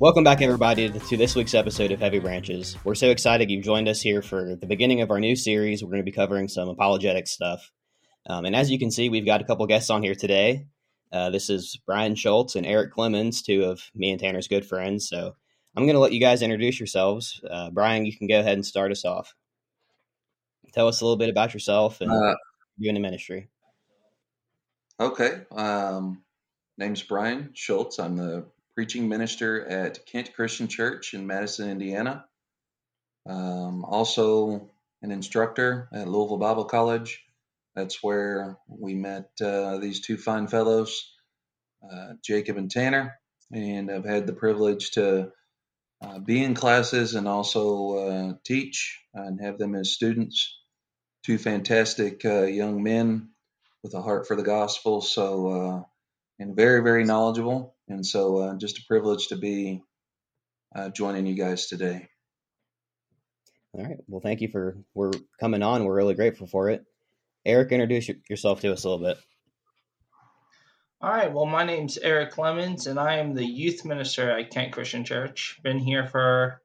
Welcome back, everybody, to this week's episode of Heavy Branches. We're so excited you've joined us here for the beginning of our new series. We're going to be covering some apologetic stuff. Um, and as you can see, we've got a couple guests on here today. Uh, this is Brian Schulz and Erick Clemens, two of me and Tanner's good friends. So I'm going to let you guys introduce yourselves. Uh, Brian, you can go ahead and start us off. Tell us a little bit about yourself and uh, you in the ministry. Okay. Um, name's Brian Schulz. I'm the preaching minister at Kent Christian Church in Madison, Indiana. Um, also an instructor at Louisville Bible College. That's where we met uh, these two fine fellows, uh, Jacob and Tanner, and I've had the privilege to uh, be in classes and also uh, teach and have them as students. Two fantastic uh, young men with a heart for the gospel, so uh, and very very knowledgeable, and so uh, just a privilege to be uh, joining you guys today. All right. Well, thank you for we're coming on. We're really grateful for it. Erick, introduce yourself to us a little bit. All right. Well, my name's Erick Clemens, and I am the youth minister at Kent Christian Church. Been here for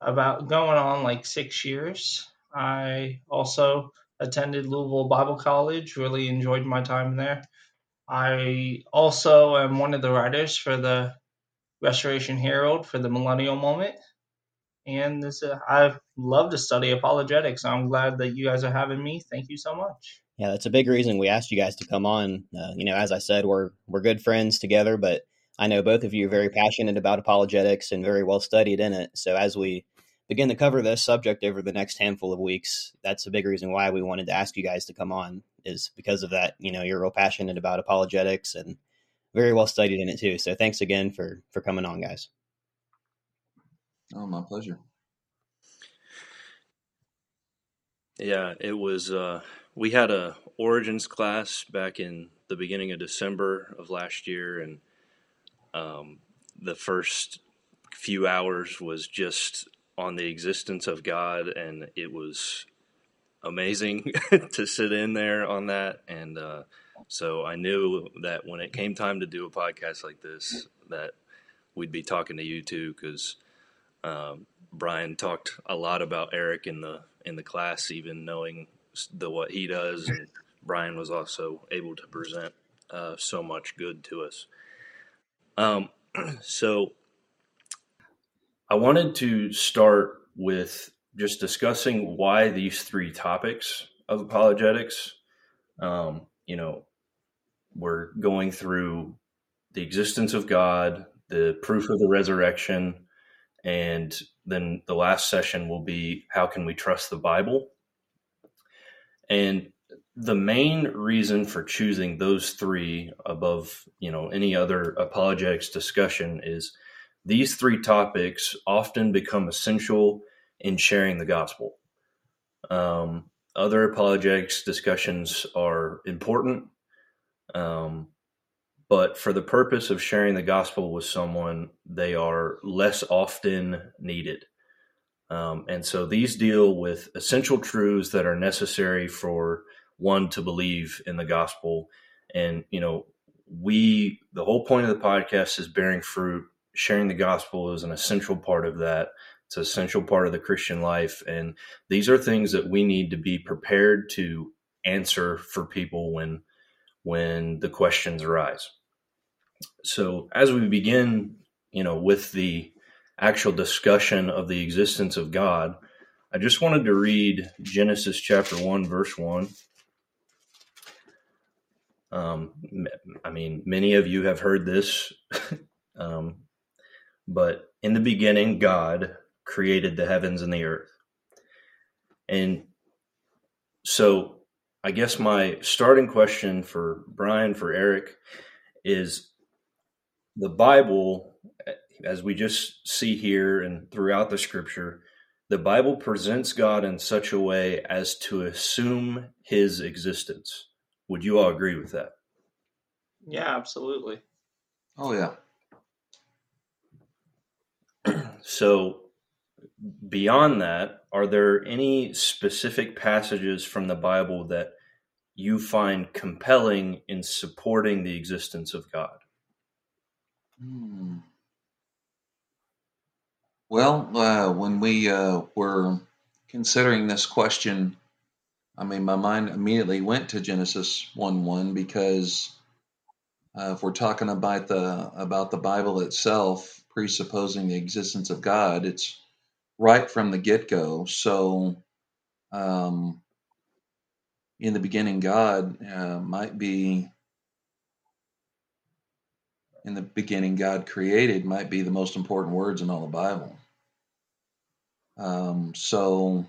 about going on like six years. I also attended Louisville Bible College. Really enjoyed my time there. I also am one of the writers for the Restoration Herald for the Millennial Moment. And this, uh, I love to study apologetics. I'm glad that you guys are having me. Thank you so much. Yeah, that's a big reason we asked you guys to come on. Uh, you know, as I said, we're we're good friends together, but I know both of you are very passionate about apologetics and very well studied in it. So as we begin to cover this subject over the next handful of weeks, that's a big reason why we wanted to ask you guys to come on is because of that. You know, you're real passionate about apologetics and very well studied in it too. So thanks again for for coming on, guys. Oh, my pleasure. Yeah, it was. Uh, we had a origins class back in the beginning of December of last year, and um, the first few hours was just on the existence of God, and it was amazing to sit in there on that. And uh, so I knew that when it came time to do a podcast like this, that we'd be talking to you too, because um, Brian talked a lot about Erick in the in the class, even knowing the what he does, and Brian was also able to present uh, so much good to us. Um, so I wanted to start with just discussing why these three topics of apologetics. Um, you know, we're going through the existence of God, the proof of the resurrection, and then the last session will be how can we trust the Bible? And the main reason for choosing those three above, you know, any other apologetics discussion is these three topics often become essential in sharing the gospel. Um, other apologetics discussions are important, um, but for the purpose of sharing the gospel with someone, they are less often needed. Um, and so these deal with essential truths that are necessary for one to believe in the gospel. And, you know, we, the whole point of the podcast is bearing fruit. Sharing the gospel is an essential part of that. It's an essential part of the Christian life. And these are things that we need to be prepared to answer for people when when the questions arise. So as we begin, you know, with the actual discussion of the existence of God, I just wanted to read Genesis chapter 1, verse 1. Um, I mean, many of you have heard this, um, but in the beginning, God created the heavens and the earth. And so I guess my starting question for Brian, for Eric, is the Bible, as we just see here and throughout the scripture, the Bible presents God in such a way as to assume his existence. Would you all agree with that? Yeah, absolutely. Oh, yeah. so, beyond that, are there any specific passages from the Bible that you find compelling in supporting the existence of God? Hmm. Well, uh, when we uh, were considering this question, I mean, my mind immediately went to Genesis one one because uh, if we're talking about the about the Bible itself, presupposing the existence of God, it's right from the get go. So, um, in the beginning, God uh, might be in the beginning, God created might be the most important words in all the Bible. Um, so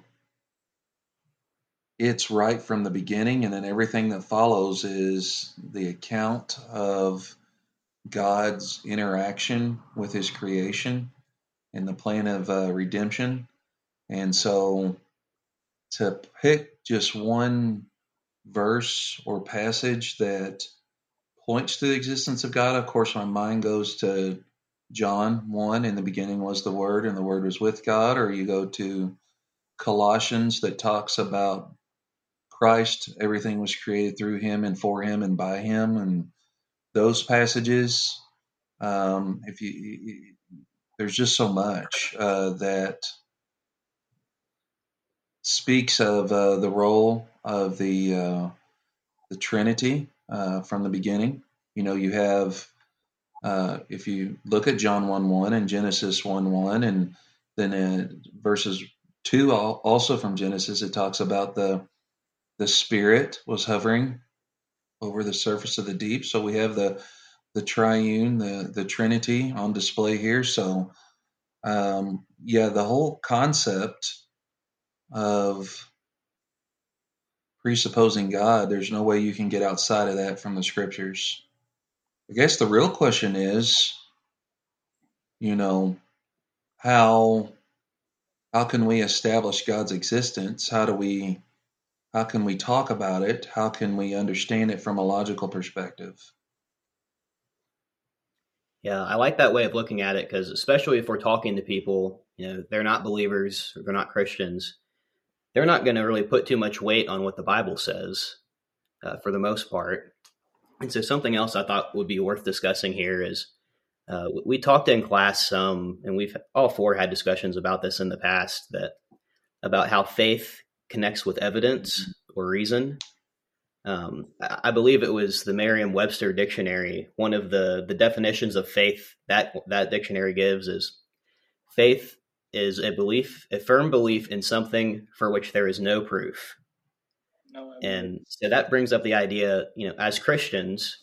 it's right from the beginning, and then everything that follows is the account of God's interaction with His creation and the plan of uh, redemption. And so to pick just one verse or passage that points to the existence of God, of course, my mind goes to John 1 in the beginning was the Word, and the Word was with God, or you go to Colossians that talks about Christ, everything was created through him and for him and by him, and those passages. Um, if you, there's just so much uh, that speaks of uh, the role of the uh, the Trinity uh, from the beginning. You know, you have uh, if you look at John one one and Genesis one one, and then in verses two also from Genesis, it talks about the the Spirit was hovering over the surface of the deep. So we have the the triune, the the Trinity on display here. So um, yeah, the whole concept of presupposing God, there's no way you can get outside of that from the scriptures. I guess the real question is, you know, how how can we establish God's existence? How do we how can we talk about it? How can we understand it from a logical perspective? Yeah, I like that way of looking at it because, especially if we're talking to people, you know, they're not believers, they're not Christians, they're not going to really put too much weight on what the Bible says uh, for the most part. And so, something else I thought would be worth discussing here is uh, we talked in class some, and we've all four had discussions about this in the past that about how faith connects with evidence or reason. Um, I believe it was the Merriam-Webster dictionary. One of the the definitions of faith that that dictionary gives is faith is a belief, a firm belief in something for which there is no proof. No and so that brings up the idea, you know, as Christians,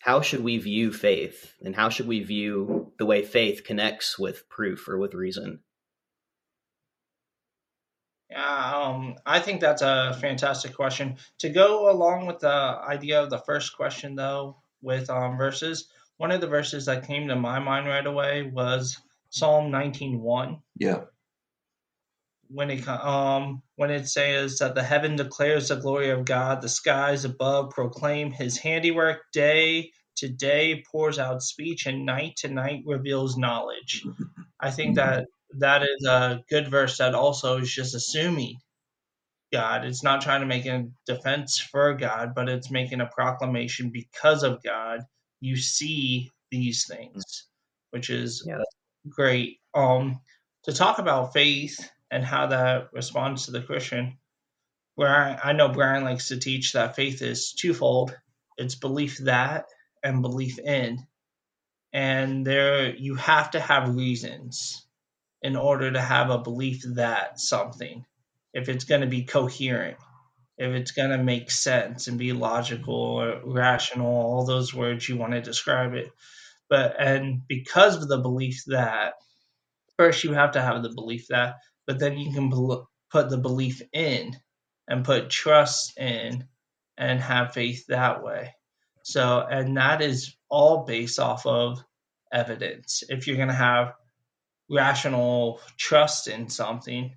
how should we view faith and how should we view the way faith connects with proof or with reason? Yeah, um, I think that's a fantastic question. To go along with the idea of the first question, though, with um, verses, one of the verses that came to my mind right away was Psalm 19:1. Yeah. When it um when it says that the heaven declares the glory of God, the skies above proclaim His handiwork. Day to day pours out speech, and night to night reveals knowledge. I think that that is a good verse that also is just assuming God. It's not trying to make a defense for God, but it's making a proclamation because of God. You see these things, which is yeah, great. Um, to talk about faith and how that responds to the Christian, where I, I know Brian likes to teach that faith is twofold. It's belief that and belief in, and there you have to have reasons in order to have a belief that something, if it's going to be coherent, if it's going to make sense and be logical or rational, all those words you want to describe it. But, and because of the belief that, first you have to have the belief that, but then you can put the belief in and put trust in and have faith that way. So, and that is all based off of evidence. If you're going to have rational trust in something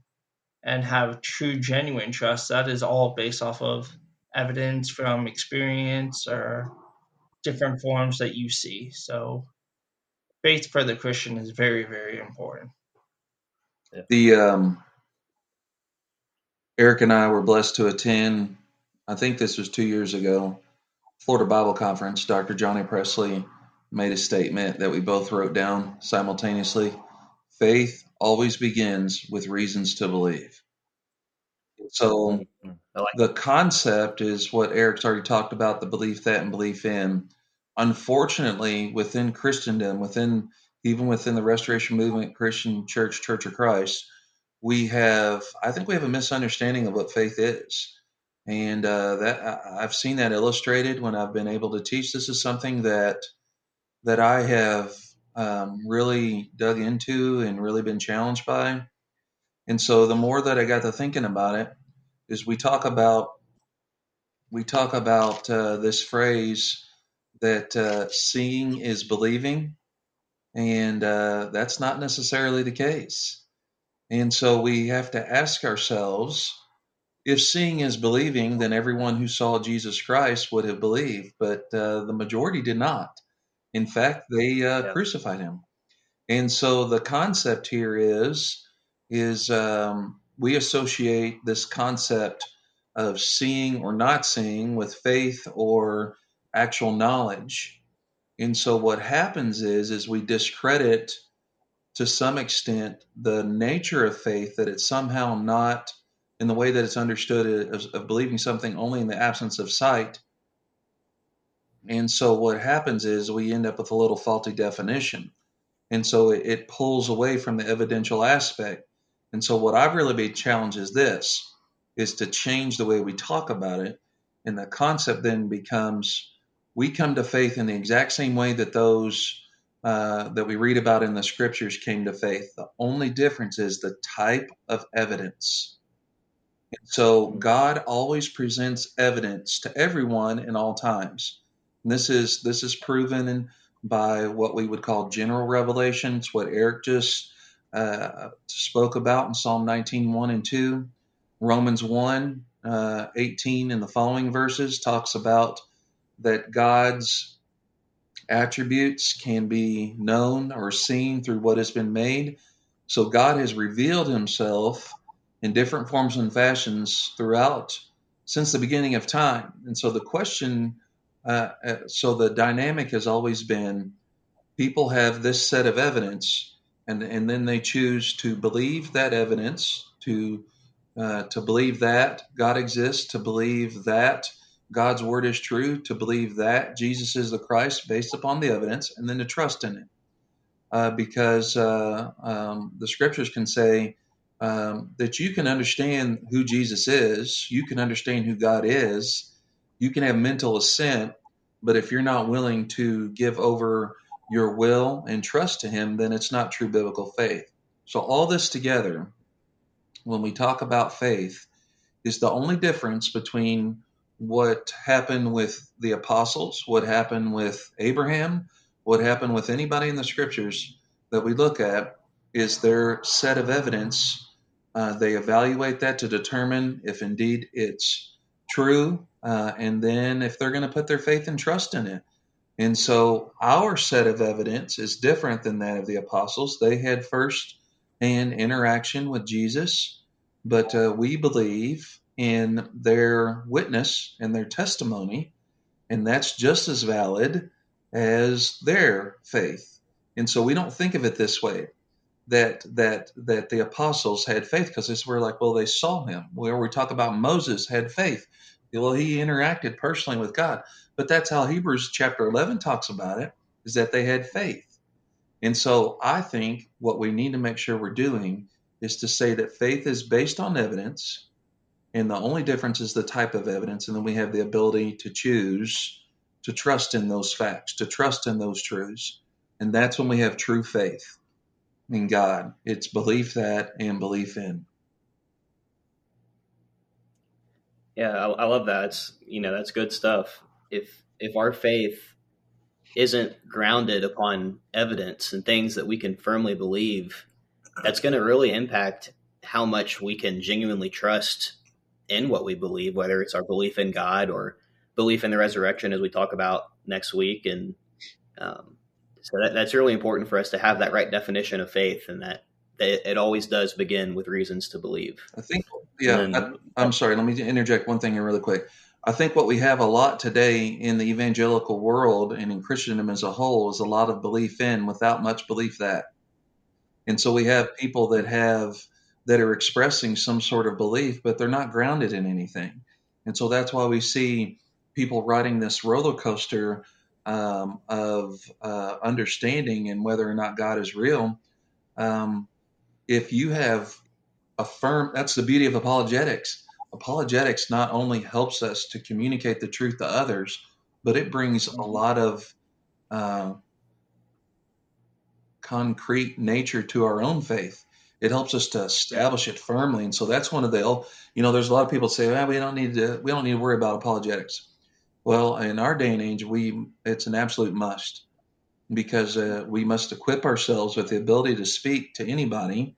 and have true genuine trust that is all based off of evidence from experience or different forms that you see. So faith for the christian is very very important. The um, erick and i were blessed to attend i think this was two years ago florida bible conference. Dr johnny pressley made a statement that we both wrote down simultaneously faith always begins with reasons to believe. So. Like the concept is what Erick's already talked about the belief that and belief in. Unfortunately, within Christendom, within even within the Restoration Movement, Christian Church, Church of Christ, we have, I think we have a misunderstanding of what faith is. And uh, that I- I've seen that illustrated when I've been able to teach. This is something that that I have um, really dug into and really been challenged by. And so the more that I got to thinking about it, is we talk about we talk about uh, this phrase that uh, seeing is believing, and uh, that's not necessarily the case. And so we have to ask ourselves if seeing is believing, then everyone who saw Jesus Christ would have believed, but uh, the majority did not. In fact, they uh, Yeah. crucified him. And so the concept here is is um, we associate this concept of seeing or not seeing with faith or actual knowledge. And so what happens is is we discredit to some extent the nature of faith that it's somehow not in the way that it's understood of, of believing something only in the absence of sight. And so what happens is we end up with a little faulty definition. And so it, it pulls away from the evidential aspect. And so what I've really been challenged is this is to change the way we talk about it. And the concept then becomes we come to faith in the exact same way that those uh, that we read about in the scriptures came to faith. The only difference is the type of evidence. And so God always presents evidence to everyone in all times. This is this is proven by what we would call general revelation. It's what Erick just uh, spoke about in Psalm 19, 1 and 2. Romans 1, uh, 18 and the following verses talks about that God's attributes can be known or seen through what has been made. So God has revealed himself in different forms and fashions throughout since the beginning of time. And so the question, uh, uh, so the dynamic has always been people have this set of evidence, and, and then they choose to believe that evidence, to uh, to believe that God exists, to believe that God's word is true, to believe that Jesus is the Christ based upon the evidence, and then to trust in it. Uh, because uh, um, the scriptures can say um, that you can understand who Jesus is, you can understand who God is, you can have mental assent, but if you're not willing to give over your will and trust to Him, then it's not true biblical faith. So, all this together, when we talk about faith, is the only difference between what happened with the apostles, what happened with Abraham, what happened with anybody in the scriptures that we look at is their set of evidence. Uh, they evaluate that to determine if indeed it's true, uh, and then if they're going to put their faith and trust in it. And so our set of evidence is different than that of the apostles. They had first hand interaction with Jesus, but uh, we believe in their witness and their testimony, and that's just as valid as their faith. And so we don't think of it this way that that that the apostles had faith because this we're like, well, they saw him. Where we talk about Moses had faith. Well, he interacted personally with God. But that's how Hebrews chapter 11 talks about it, is that they had faith. And so I think what we need to make sure we're doing is to say that faith is based on evidence, and the only difference is the type of evidence, and then we have the ability to choose to trust in those facts, to trust in those truths. And that's when we have true faith in God. It's belief that and belief in. Yeah, I, I love that. It's you know that's good stuff. If if our faith isn't grounded upon evidence and things that we can firmly believe, that's going to really impact how much we can genuinely trust in what we believe, whether it's our belief in God or belief in the resurrection, as we talk about next week. And um, so that, that's really important for us to have that right definition of faith, and that, that it always does begin with reasons to believe. I think, yeah, And- I, I'm sorry, let me interject one thing here really quick. I think what we have a lot today in the evangelical world and in Christendom as a whole is a lot of belief in without much belief that. And so we have people that have that are expressing some sort of belief, but they're not grounded in anything. And so that's why we see people riding this roller coaster um, of uh, understanding and whether or not God is real. Um, if you have a firm, that's the beauty of apologetics. Apologetics not only helps us to communicate the truth to others, but it brings a lot of uh, concrete nature to our own faith. It helps us to establish it firmly, and so that's one of the. You know, there's a lot of people say, well, we don't need to. We don't need to worry about apologetics. Well, in our day and age, we it's an absolute must because uh, we must equip ourselves with the ability to speak to anybody,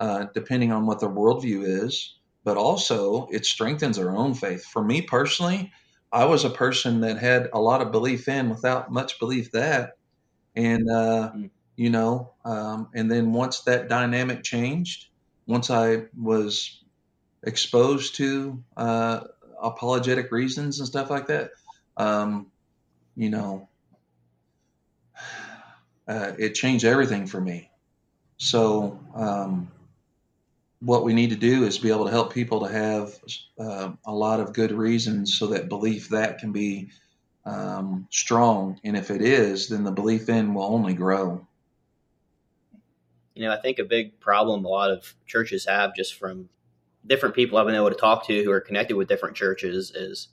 uh, depending on what their worldview is. But also, it strengthens our own faith. For me personally, I was a person that had a lot of belief in without much belief that, and uh, mm you know. Um, and then once that dynamic changed, once I was exposed to uh, apologetic reasons and stuff like that, um, you know, uh, it changed everything for me. So, um, what we need to do is be able to help people to have uh, a lot of good reasons so that belief that can be um, strong. And if it is, then the belief in will only grow. You know, I think a big problem a lot of churches have just from different people I've been able to talk to who are connected with different churches is,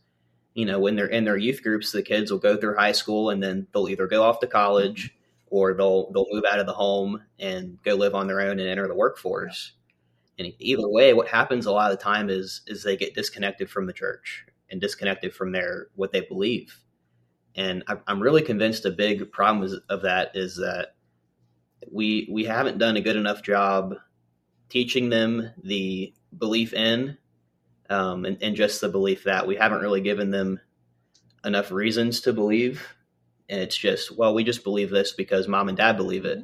you know, when they're in their youth groups, the kids will go through high school and then they'll either go off to college mm-hmm. or they'll they'll move out of the home and go live on their own and enter the workforce. And either way, what happens a lot of the time is is they get disconnected from the church and disconnected from their what they believe. And I'm really convinced a big problem of that is that we we haven't done a good enough job teaching them the belief in um, and, and just the belief that we haven't really given them enough reasons to believe. And it's just well we just believe this because mom and dad believe it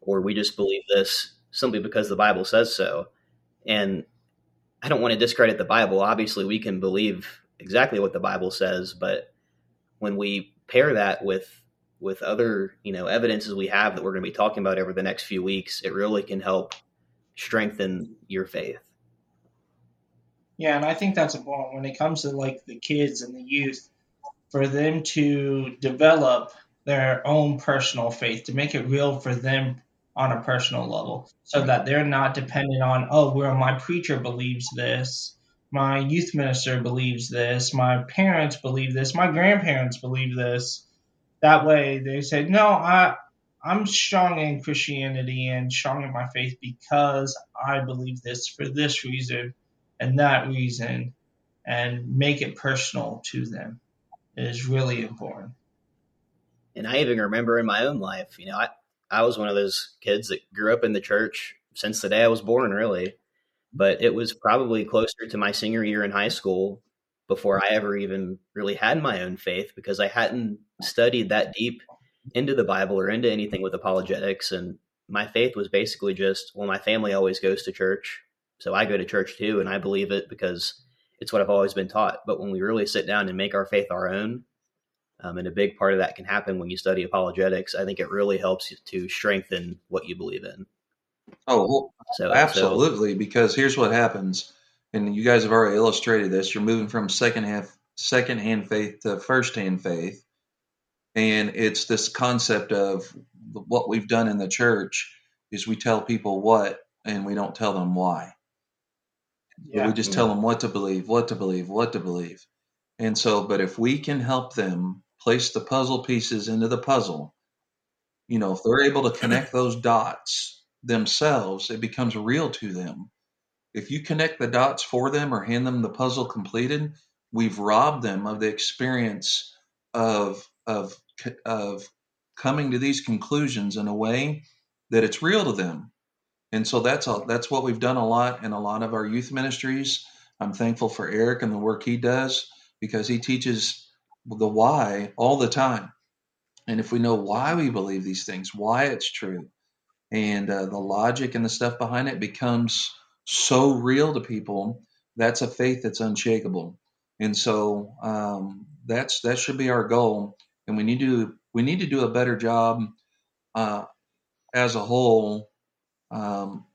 or we just believe this simply because the bible says so. And i don't want to discredit the bible. Obviously we can believe exactly what the bible says but when we pair that with with other you know evidences we have that we're going to be talking about over the next few weeks it really can help strengthen your faith yeah and i think that's important when it comes to like the kids and the youth for them to develop their own personal faith to make it real for them on a personal level so that they're not dependent on oh well my preacher believes this my youth minister believes this my parents believe this my grandparents believe this. That way they say, no, I, I'm strong in Christianity and strong in my faith because I believe this for this reason and that reason, and make it personal to them is really important. And I even remember in my own life, you know, I, I was one of those kids that grew up in the church since the day I was born, really. But it was probably closer to my senior year in high school before I ever even really had my own faith because I hadn't studied that deep into the Bible or into anything with apologetics. And my faith was basically just, well, my family always goes to church. So I go to church too, and I believe it because it's what I've always been taught. But when we really sit down and make our faith our own, um, and a big part of that can happen when you study apologetics, I think it really helps you to strengthen what you believe in. Oh, well, so, absolutely. So, because here's what happens and you guys have already illustrated this. You're moving from second half, second hand faith to first hand faith, and it's this concept of what we've done in the church is we tell people what and we don't tell them why. Yeah. We just tell them what to believe, what to believe, what to believe. And so, but if we can help them place the puzzle pieces into the puzzle, you know, if they're able to connect those dots themselves, it becomes real to them if you connect the dots for them or hand them the puzzle completed, we've robbed them of the experience of of of coming to these conclusions in a way that it's real to them. And so that's all, that's what we've done a lot in a lot of our youth ministries. I'm thankful for Erick and the work he does because he teaches the why all the time. And if we know why we believe these things, why it's true, and uh, the logic and the stuff behind it becomes so real to people, that's a faith that's unshakable. And so um, that's that should be our goal. And we need to we need to do a better job uh, as a whole um,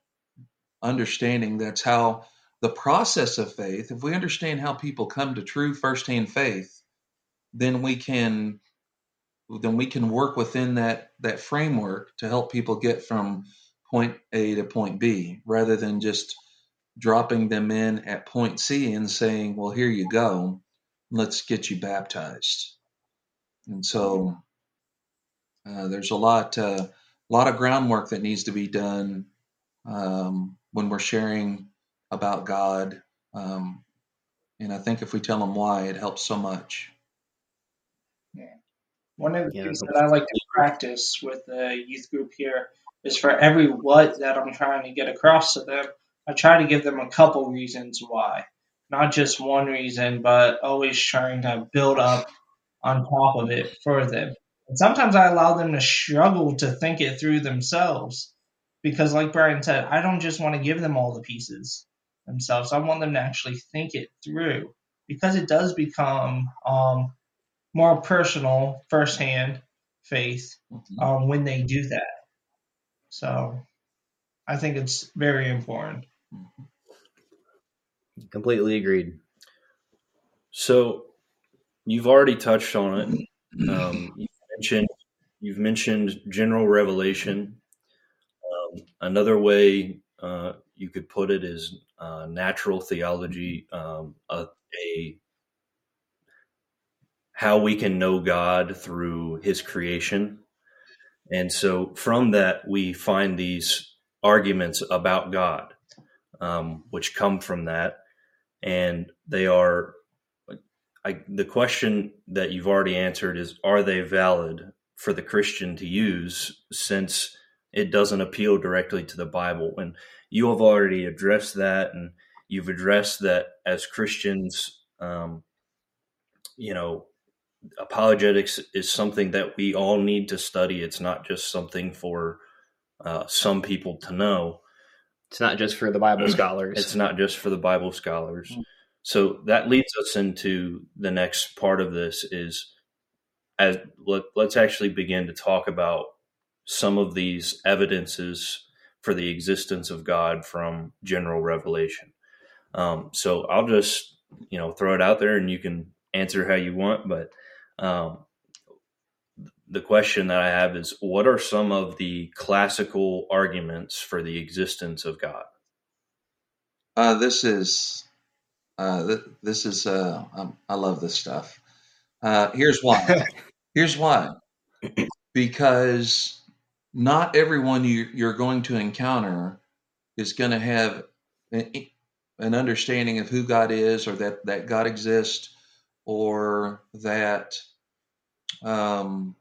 understanding that's how the process of faith, if we understand how people come to true firsthand faith, then we can then we can work within that that framework to help people get from point A to point B rather than just dropping them in at point C and saying, "Well, here you go. Let's get you baptized." And so uh, there's a lot uh, lot of groundwork that needs to be done um, when we're sharing about God. Um, and I think if we tell them why, it helps so much. Yeah. One of the yeah, things that I like to practice with the youth group here is for every what that I'm trying to get across to them, I try to give them a couple reasons why. Not just one reason, but always trying to build up on top of it for them. And sometimes I allow them to struggle to think it through themselves because, like Brian said, I don't just want to give them all the pieces themselves. I want them to actually think it through because it does become um, more personal, firsthand faith mm-hmm. um, when they do that. So I think it's very important. Completely agreed. So you've already touched on it. Um, you mentioned you've mentioned general revelation. Um, another way uh, you could put it is uh, natural theology, um, a, a, how we can know God through His creation, and so from that we find these arguments about God, um, which come from that, and they are I, the question that you've already answered is are they valid for the Christian to use since it doesn't appeal directly to the Bible? And you have already addressed that, and you've addressed that as Christians, um, you know, apologetics is something that we all need to study. It's not just something for uh, some people to know. It's not just for the Bible scholars. It's not just for the Bible scholars. Mm-hmm. So that leads us into the next part of this is as let, let's actually begin to talk about some of these evidences for the existence of God from general revelation. Um, so I'll just you know throw it out there and you can answer how you want, but um, the question that I have is what are some of the classical arguments for the existence of God? Uh, this is uh, th- this is uh, um, I love this stuff. Uh, here's why. here's why. Because not everyone you, you're going to encounter is going to have an, an understanding of who God is, or that that God exists, or that um,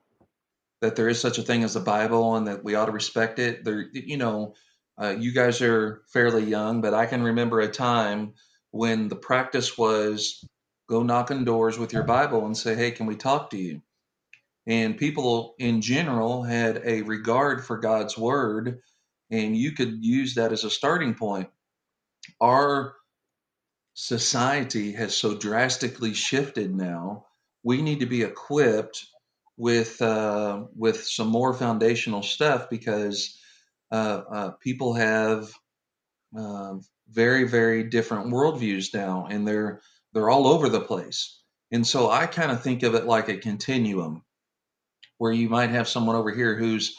that there is such a thing as the Bible, and that we ought to respect it. There, you know, uh, you guys are fairly young, but I can remember a time when the practice was go knock on doors with your Bible and say, hey, can we talk to you? And people in general had a regard for God's word, and you could use that as a starting point. Our society has so drastically shifted now. We need to be equipped with uh, with some more foundational stuff because uh, uh, people have uh, very very different worldviews now and they're they're all over the place. And so i kind of think of it like a continuum where you might have someone over here who's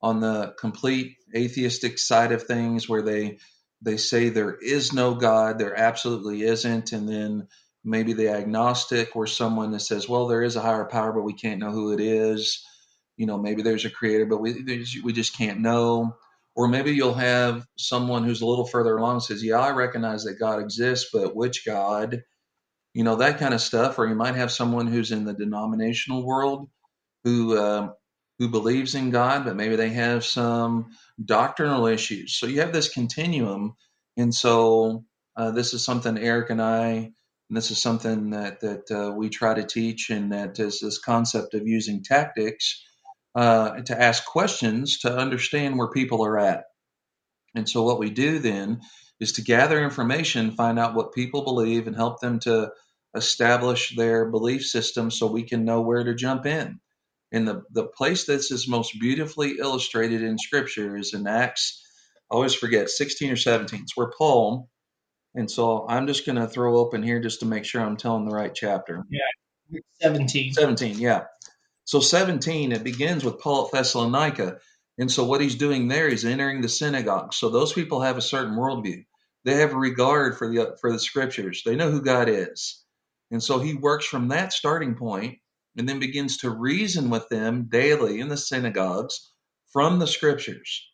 on the complete atheistic side of things where they they say there is no god there absolutely isn't and then maybe the agnostic or someone that says well there is a higher power but we can't know who it is. You know maybe there's a creator but we we just can't know or maybe you'll have someone who's a little further along says, Yeah, I recognize that God exists, but which God? You know, that kind of stuff. Or you might have someone who's in the denominational world who uh, who believes in God, but maybe they have some doctrinal issues. So you have this continuum. And so uh, this is something Erick and I, and this is something that that uh, we try to teach, and that is this concept of using tactics uh, to ask questions to understand where people are at. And so, what we do then is to gather information, find out what people believe, and help them to establish their belief system so we can know where to jump in. And the, the place this is most beautifully illustrated in Scripture is in Acts I always forget 16 or 17. It's where Paul, and so I'm just going to throw open here just to make sure I'm telling the right chapter. Yeah, 17. 17, yeah. So 17, it begins with Paul at Thessalonica. And so what he's doing there is entering the synagogue. So those people have a certain worldview. They have a regard for the for the scriptures. They know who God is. And so he works from that starting point and then begins to reason with them daily in the synagogues from the scriptures.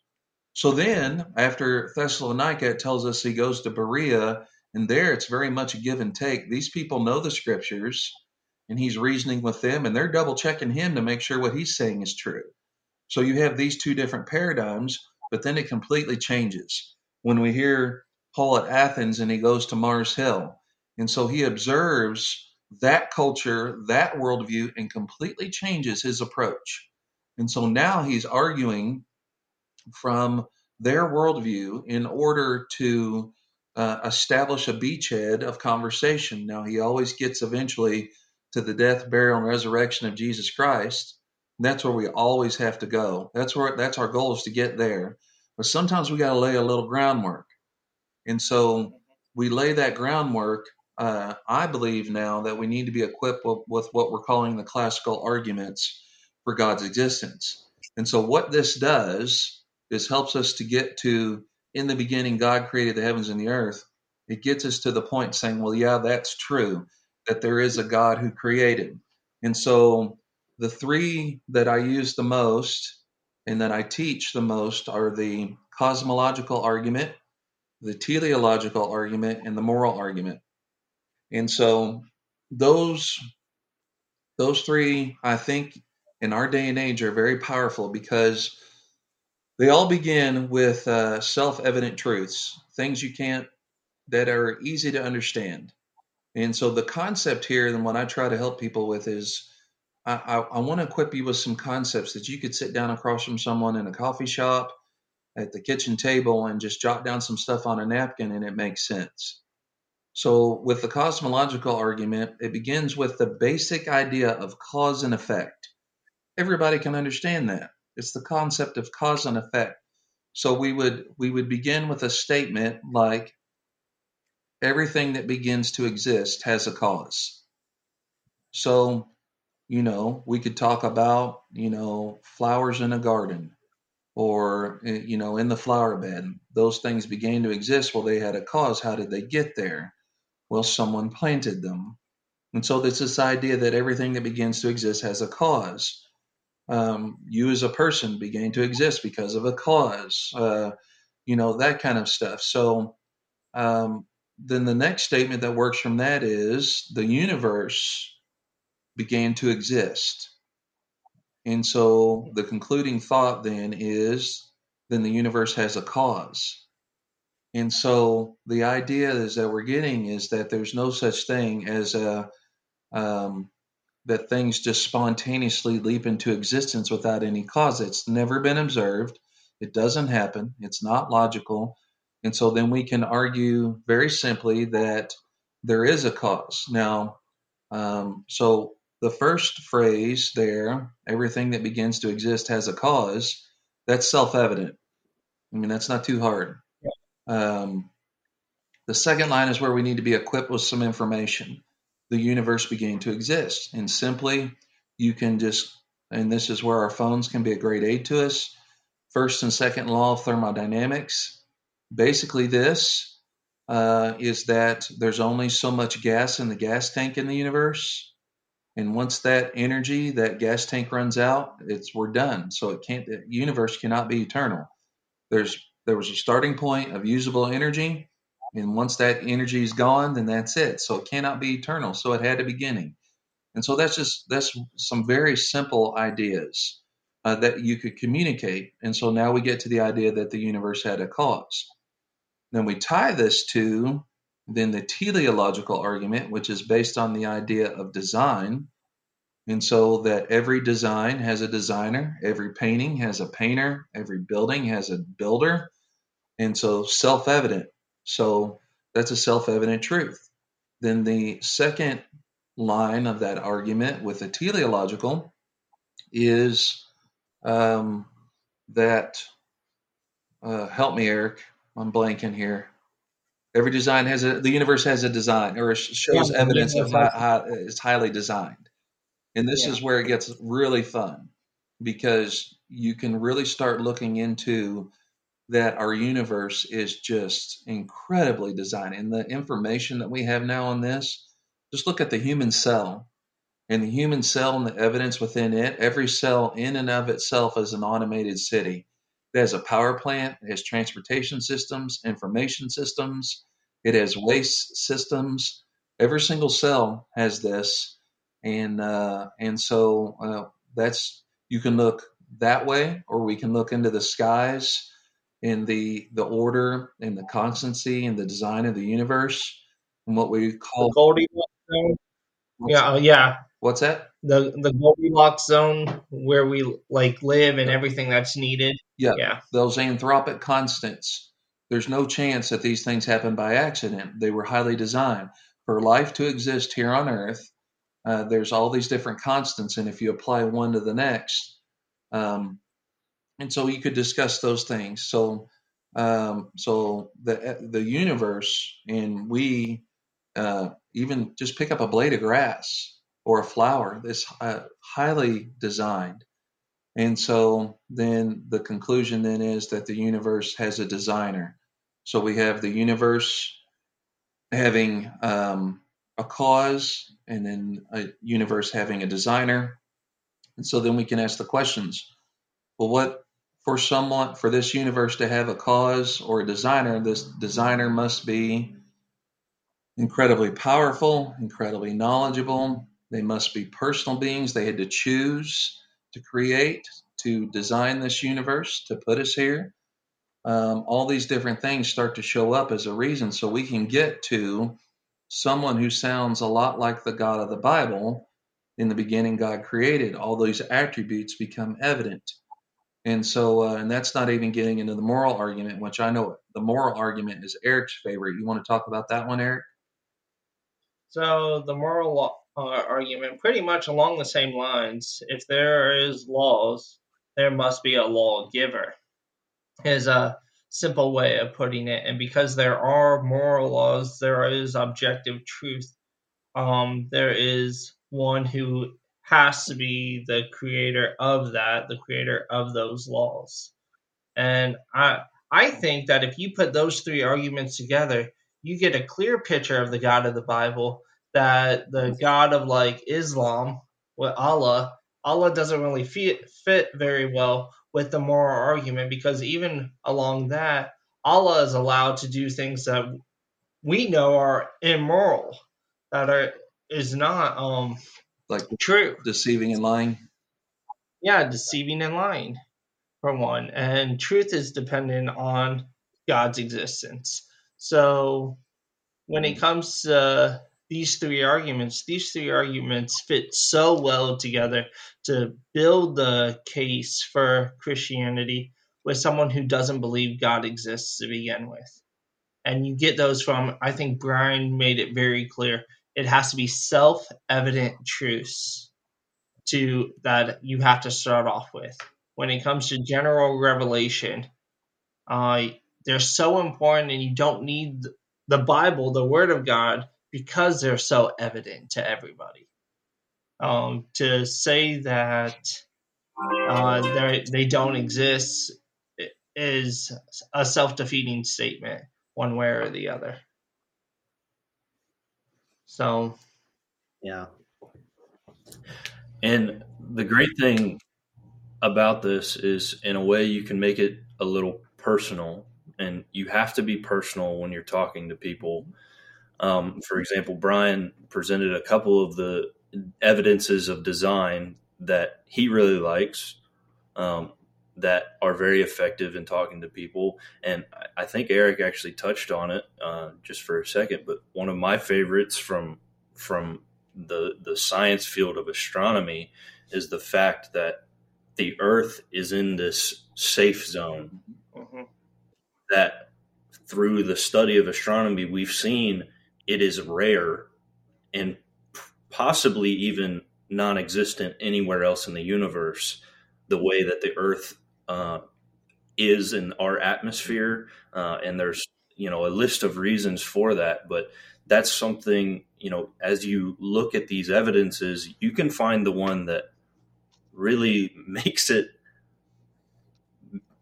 So then, after Thessalonica, it tells us he goes to Berea, and there it's very much a give and take. These people know the scriptures, and he's reasoning with them, and they're double checking him to make sure what he's saying is true. So you have these two different paradigms, but then it completely changes when we hear Paul at Athens and he goes to Mars Hill. And so he observes that culture, that worldview, and completely changes his approach. And so now he's arguing from their worldview in order to uh, establish a beachhead of conversation. Now, he always gets eventually to the death, burial, and resurrection of Jesus Christ. That's where we always have to go. That's where that's our goal is to get there. But sometimes we got to lay a little groundwork, and so we lay that groundwork. Uh, I believe now that we need to be equipped with, with what we're calling the classical arguments for God's existence. And so, what this does is helps us to get to in the beginning, God created the heavens and the earth. It gets us to the point saying, well, yeah, that's true, that there is a God who created. And so, the three that I use the most and that I teach the most are the cosmological argument, the teleological argument, and the moral argument. And so, those those three, I think, in our day and age are very powerful because they all begin with uh, self-evident truths, things you can't that are easy to understand. And so the concept here, and what I try to help people with is I, I, I want to equip you with some concepts that you could sit down across from someone in a coffee shop, at the kitchen table, and just jot down some stuff on a napkin and it makes sense. So, with the cosmological argument, it begins with the basic idea of cause and effect. Everybody can understand that. It's the concept of cause and effect. So we would we would begin with a statement like everything that begins to exist has a cause. So, you know, we could talk about, you know, flowers in a garden or you know, in the flower bed. Those things began to exist well they had a cause. How did they get there? Well, someone planted them. And so there's this idea that everything that begins to exist has a cause um, you as a person began to exist because of a cause, uh, you know, that kind of stuff. So um, then the next statement that works from that is the universe began to exist. And so the concluding thought then is then the universe has a cause. And so the idea is that we're getting is that there's no such thing as a um, that things just spontaneously leap into existence without any cause. It's never been observed. It doesn't happen. It's not logical. And so then we can argue very simply that there is a cause. Now, um, so the first phrase there, everything that begins to exist has a cause, that's self evident. I mean, that's not too hard. Um, the second line is where we need to be equipped with some information the universe began to exist. And simply, you can just, and this is where our phones can be a great aid to us. First and second law of thermodynamics. Basically, this uh, is that there's only so much gas in the gas tank in the universe. And once that energy, that gas tank runs out, it's we're done. So it can't the universe cannot be eternal. There's there was a starting point of usable energy and once that energy is gone, then that's it. So it cannot be eternal. So it had a beginning. And so that's just that's some very simple ideas uh, that you could communicate. And so now we get to the idea that the universe had a cause. Then we tie this to then the teleological argument, which is based on the idea of design. And so that every design has a designer, every painting has a painter, every building has a builder. And so self evident so that's a self evident truth. Then the second line of that argument with the teleological is um, that uh, help me, Erick. I'm blanking here. Every design has a the universe has a design or shows yeah, evidence of how, it's highly designed, and this yeah. is where it gets really fun because you can really start looking into that our universe is just incredibly designed. And the information that we have now on this, just look at the human cell and the human cell and the evidence within it. Every cell in and of itself is an automated city. It has a power plant, it has transportation systems, information systems, it has waste systems. Every single cell has this. And uh, and so uh, that's you can look that way, or we can look into the skies in the the order and the constancy and the design of the universe and what we call the Goldilocks. Yeah, uh, yeah. What's that? The the Goldilocks zone where we like live and everything that's needed. Yeah, yeah. Those anthropic constants. There's no chance that these things happen by accident. They were highly designed for life to exist here on Earth. Uh, there's all these different constants, and if you apply one to the next, um, and so you could discuss those things. So, um, so the the universe and we uh, even just pick up a blade of grass or a flower that's uh, highly designed. And so then the conclusion then is that the universe has a designer. So we have the universe having um, a cause and then a universe having a designer. And so then we can ask the questions well, what for someone for this universe to have a cause or a designer this designer must be incredibly powerful incredibly knowledgeable they must be personal beings they had to choose to create to design this universe to put us here um, all these different things start to show up as a reason so we can get to someone who sounds a lot like the god of the bible in the beginning god created all these attributes become evident and so, uh, and that's not even getting into the moral argument, which I know the moral argument is Erick's favorite. You want to talk about that one, Erick? So, the moral uh, argument, pretty much along the same lines. If there is laws, there must be a lawgiver, is a simple way of putting it. And because there are moral laws, there is objective truth. Um, there is one who has to be the creator of that, the creator of those laws. And I I think that if you put those three arguments together, you get a clear picture of the God of the Bible that the God of like Islam with Allah, Allah doesn't really fit fit very well with the moral argument because even along that, Allah is allowed to do things that we know are immoral, that are is not um like true. deceiving and lying? Yeah deceiving and lying for one and truth is dependent on god's existence. So when it comes to these three arguments these three arguments fit so well together to build the case for christianity with someone who doesn't believe god exists to begin with and you get those from i think brian made it very clear it has to be self-evident truths to that you have to start off with. When it comes to general revelation, uh, they're so important, and you don't need the Bible, the Word of God, because they're so evident to everybody. Um, to say that uh, they don't exist is a self-defeating statement, one way or the other. So, yeah. And the great thing about this is, in a way, you can make it a little personal, and you have to be personal when you're talking to people. Um, for example, Brian presented a couple of the evidences of design that he really likes. Um, that are very effective in talking to people. And I think Erick actually touched on it uh, just for a second. But one of my favorites from from the the science field of astronomy is the fact that the Earth is in this safe zone. Mm-hmm. That through the study of astronomy, we've seen it is rare and possibly even non-existent anywhere else in the universe the way that the earth uh, is in our atmosphere, uh, and there's you know a list of reasons for that, but that's something you know as you look at these evidences, you can find the one that really makes it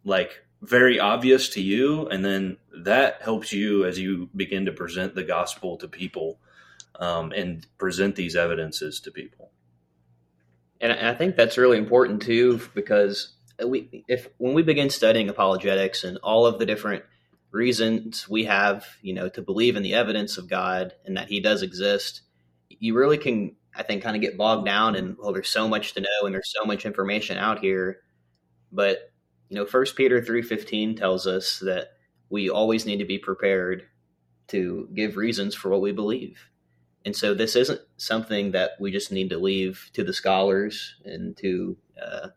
like very obvious to you, and then that helps you as you begin to present the gospel to people um, and present these evidences to people. And I think that's really important too, because we, if when we begin studying apologetics and all of the different reasons we have, you know, to believe in the evidence of God and that He does exist, you really can, I think, kind of get bogged down and well, there's so much to know and there's so much information out here. But you know, First Peter three fifteen tells us that we always need to be prepared to give reasons for what we believe. And so this isn't something that we just need to leave to the scholars and to uh,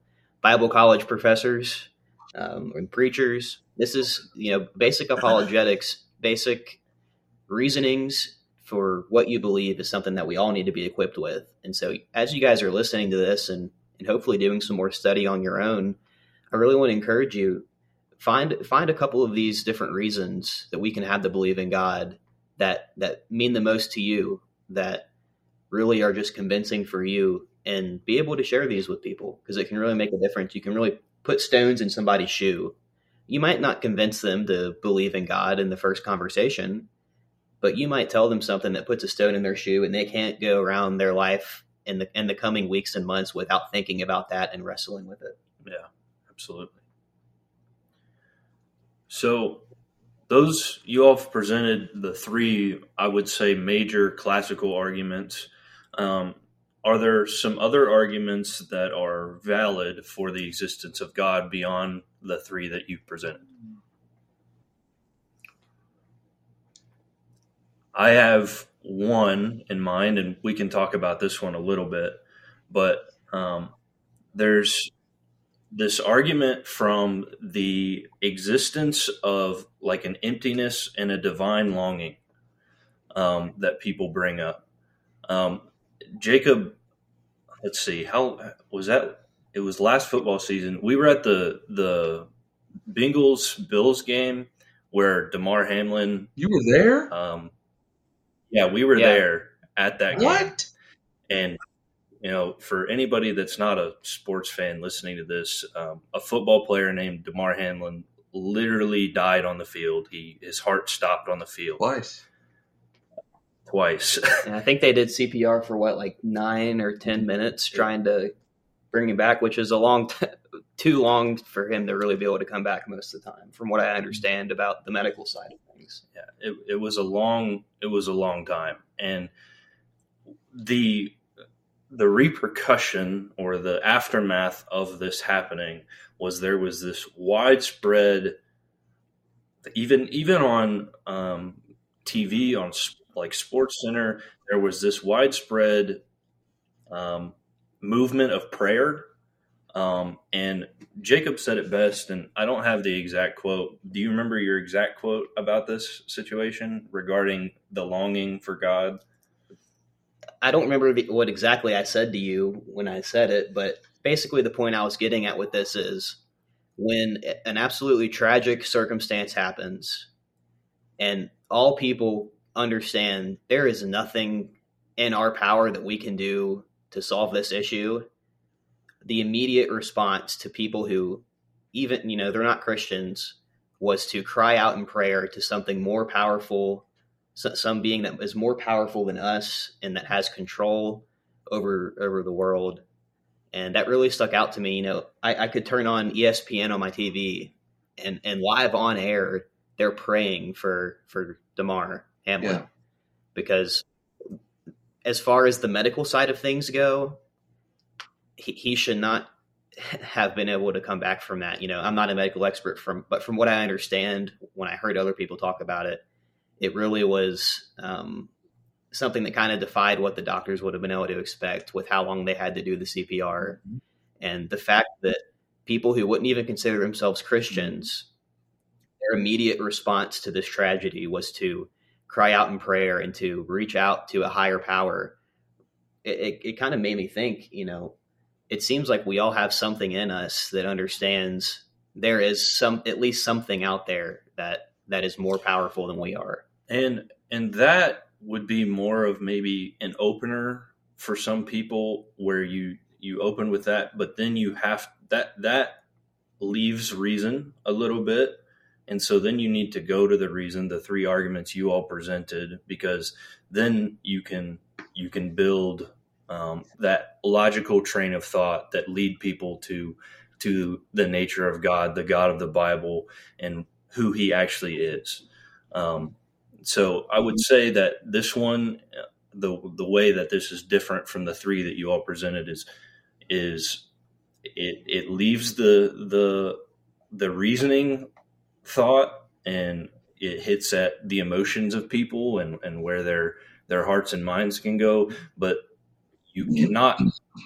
Bible college professors um, and preachers. This is, you know, basic apologetics, basic reasonings for what you believe is something that we all need to be equipped with. And so as you guys are listening to this and, and hopefully doing some more study on your own, I really want to encourage you find find a couple of these different reasons that we can have to believe in God that that mean the most to you that really are just convincing for you and be able to share these with people because it can really make a difference. You can really put stones in somebody's shoe. You might not convince them to believe in God in the first conversation, but you might tell them something that puts a stone in their shoe and they can't go around their life in the in the coming weeks and months without thinking about that and wrestling with it. Yeah, absolutely. So those you all presented the three, I would say, major classical arguments. Um, are there some other arguments that are valid for the existence of God beyond the three that you've presented? I have one in mind, and we can talk about this one a little bit. But um, there's this argument from the existence of like an emptiness and a divine longing um, that people bring up. Um, Jacob, let's see, how was that? It was last football season. We were at the the Bengals Bills game where Damar Hamlin. You were there. Um, yeah, we were yeah. there at that what? game. What? And you know, for anybody that's not a sports fan listening to this, um, a football player named Damar Hamlin literally died on the field. He his heart stopped on the field twice. Twice. and I think they did CPR for what, like nine or ten minutes, trying to bring him back, which is a long, t- too long for him to really be able to come back most of the time, from what I understand about the medical side of things. Yeah, it, it was a long, it was a long time, and the the repercussion or the aftermath of this happening was there was this widespread even even on um, TV on like Sports Center there was this widespread um, movement of prayer. Um, and Jacob said it best and I don't have the exact quote. Do you remember your exact quote about this situation regarding the longing for God I don't remember what exactly I said to you when I said it, but basically the point I was getting at with this is when an absolutely tragic circumstance happens and all people understand there is nothing in our power that we can do to solve this issue, the immediate response to people who even, you know, they're not Christians was to cry out in prayer to something more powerful some being that is more powerful than us and that has control over over the world. And that really stuck out to me you know i, I could turn on espn on my tv and and live on air they're praying for for damar hamlin. Yeah. because as far as the medical side of things go he, he should not have been able to come back from that. You know i'm not a medical expert from but from what i understand when i heard other people talk about it it really was um, something that kind of defied what the doctors would have been able to expect with how long they had to do the CPR. Mm-hmm. And the fact that people who wouldn't even consider themselves Christians, their immediate response to this tragedy was to cry out in prayer and to reach out to a higher power. It, it, it kind of made me think, you know, it seems like we all have something in us that understands there is some at least something out there that that is more powerful than we are. And and that would be more of maybe an opener for some people where you you open with that, but then you have that that leaves reason a little bit. And so then you need to go to the reason, the three arguments you all presented, because then you can you can build um, that logical train of thought that lead people to to the nature of God, the God of the Bible, and who He actually is. Um, so I would mm-hmm. say that this one, uh, the the way that this is different from the three that you all presented is is it it leaves the the the reasoning thought and it hits at the emotions of people and and where their their hearts and minds can go, but you mm-hmm. cannot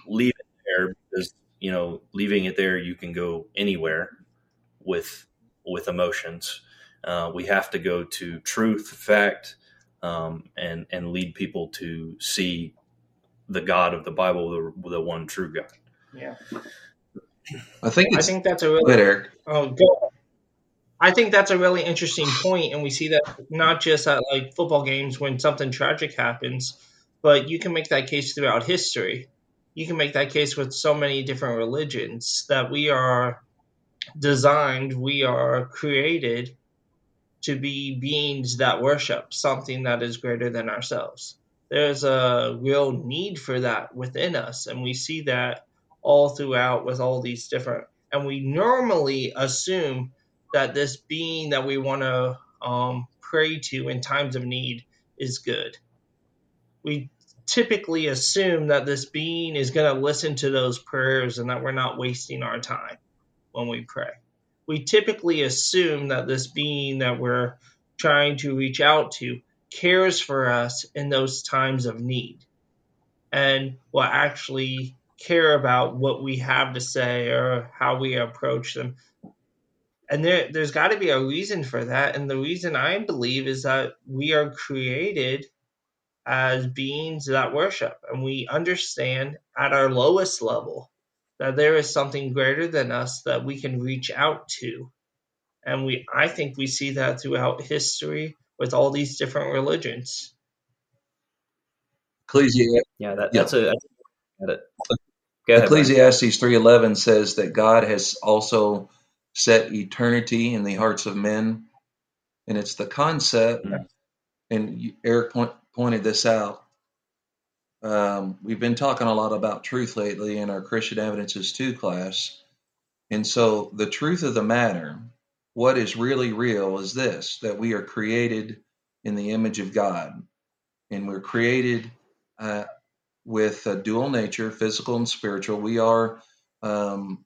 leave it there because you know leaving it there you can go anywhere with with emotions uh, we have to go to truth fact um, and and lead people to see the god of the bible the, the one true god Yeah. I think I think that's a really ahead, Erick. oh go. I think that's a really interesting point, and we see that not just at like football games when something tragic happens, but you can make that case throughout history. You can make that case with so many different religions that we are designed, we are created to be beings that worship something that is greater than ourselves. There's a real need for that within us, and we see that all throughout with all these different. And we normally assume that this being that we want to um, pray to in times of need is good. We typically assume that this being is going to listen to those prayers and that we're not wasting our time when we pray. We typically assume that this being that we're trying to reach out to cares for us in those times of need and will actually care about what we have to say or how we approach them. And there, there's got to be a reason for that. And the reason I believe is that we are created as beings that worship, and we understand at our lowest level that there is something greater than us that we can reach out to. And we, I think, we see that throughout history with all these different religions. Ecclesi- Yeah, that, Yeah. that's a. That's it. Go ahead, Ecclesiastes 3:11 says that God has also set eternity in the hearts of men, and it's the concept. Mhm. And Erick point, pointed this out. Um, we've been talking a lot about truth lately in our Christian Evidences 2 class. And so, the truth of the matter, what is really real, is this that we are created in the image of God. And we're created uh, with a dual nature, physical and spiritual. We are, um,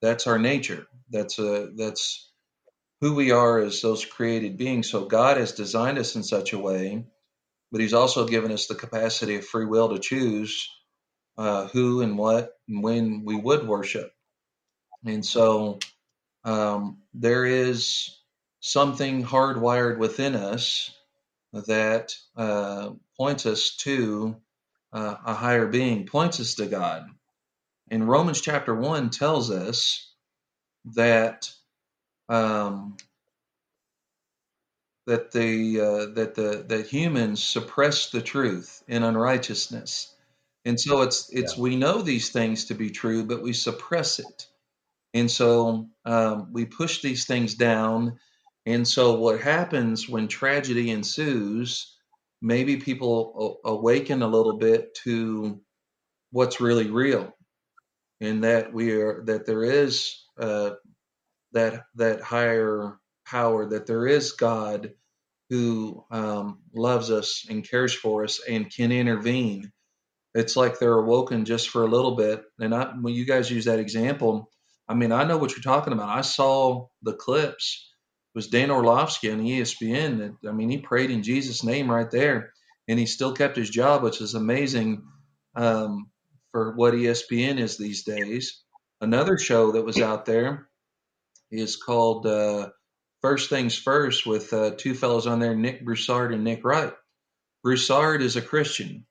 that's our nature. That's a, that's who we are as those created beings. So God has designed us in such a way, but He's also given us the capacity of free will to choose uh, who and what and when we would worship. And so um, there is something hardwired within us that uh, points us to uh, a higher being, points us to God. And Romans chapter 1 tells us that um, that the uh, that the that humans suppress the truth in unrighteousness. And so it's it's we know these things to be true, but we suppress it. And so um, we push these things down. And so what happens when tragedy ensues? Maybe people a- awaken a little bit to what's really real, and that we are that there is uh, that that higher power, that there is God who um, loves us and cares for us and can intervene. It's like they're awoken just for a little bit. And I, when you guys use that example, I mean, I know what you're talking about. I saw the clips. It was Dan Orlovsky on ESPN. That, I mean, he prayed in Jesus' name right there, and he still kept his job, which is amazing um, for what ESPN is these days. Another show that was out there is called uh, First Things First with uh, two fellows on there, Nick Broussard and Nick Wright. Broussard is a Christian,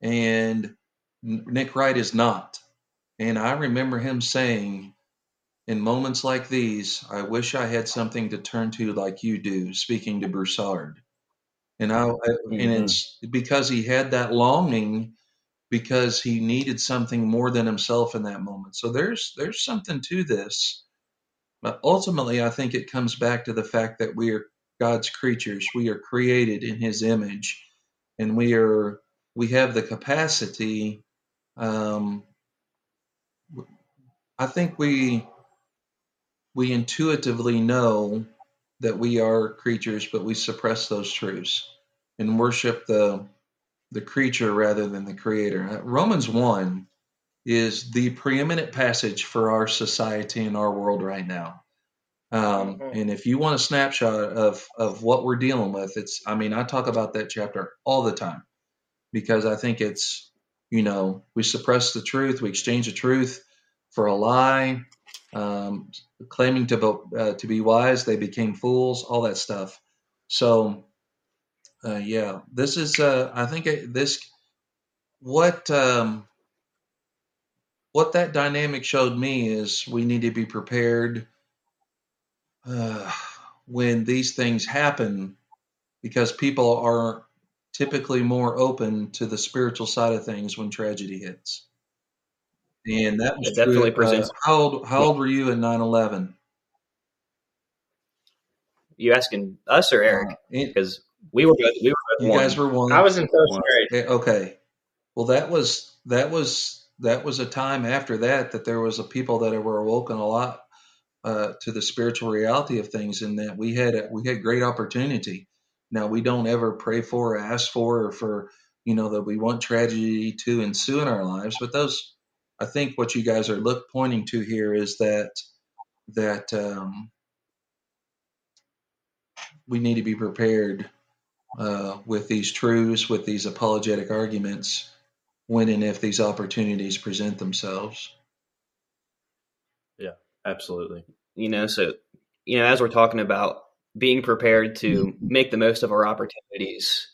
and Nick Wright is not. And I remember him saying in moments like these, I wish I had something to turn to like you do, speaking to Broussard. And I, mm-hmm. and it's because he had that longing because he needed something more than himself in that moment. So there's there's something to this. But ultimately I think it comes back to the fact that we are God's creatures. We are created in his image and we are we have the capacity um, I think we we intuitively know that we are creatures, but we suppress those truths and worship the the creature rather than the creator. Romans 1 is the preeminent passage for our society and our world right now. Um, mm-hmm. and if you want a snapshot of, of what we're dealing with, it's, I mean, I talk about that chapter all the time because I think it's, you know, we suppress the truth, we exchange the truth for a lie, um, claiming to, uh, to be wise, they became fools, all that stuff. So uh, yeah, this is. Uh, I think this what um, what that dynamic showed me is we need to be prepared uh, when these things happen because people are typically more open to the spiritual side of things when tragedy hits. And that was definitely true. Uh, how old? How old were you in 9/11? You asking us or Erick? Uh, because we were both. We were both you one. guys were one. I was in first grade. Okay. Well, that was that was that was a time after that that there was a people that were awoken a lot uh, to the spiritual reality of things, and that we had a, we had great opportunity. Now we don't ever pray for, or ask for, or for you know that we want tragedy to ensue in our lives, but those I think what you guys are look pointing to here is that that um, we need to be prepared uh, with these truths, with these apologetic arguments, when and if these opportunities present themselves. Yeah, absolutely. You know, so, you know, as we're talking about being prepared to make the most of our opportunities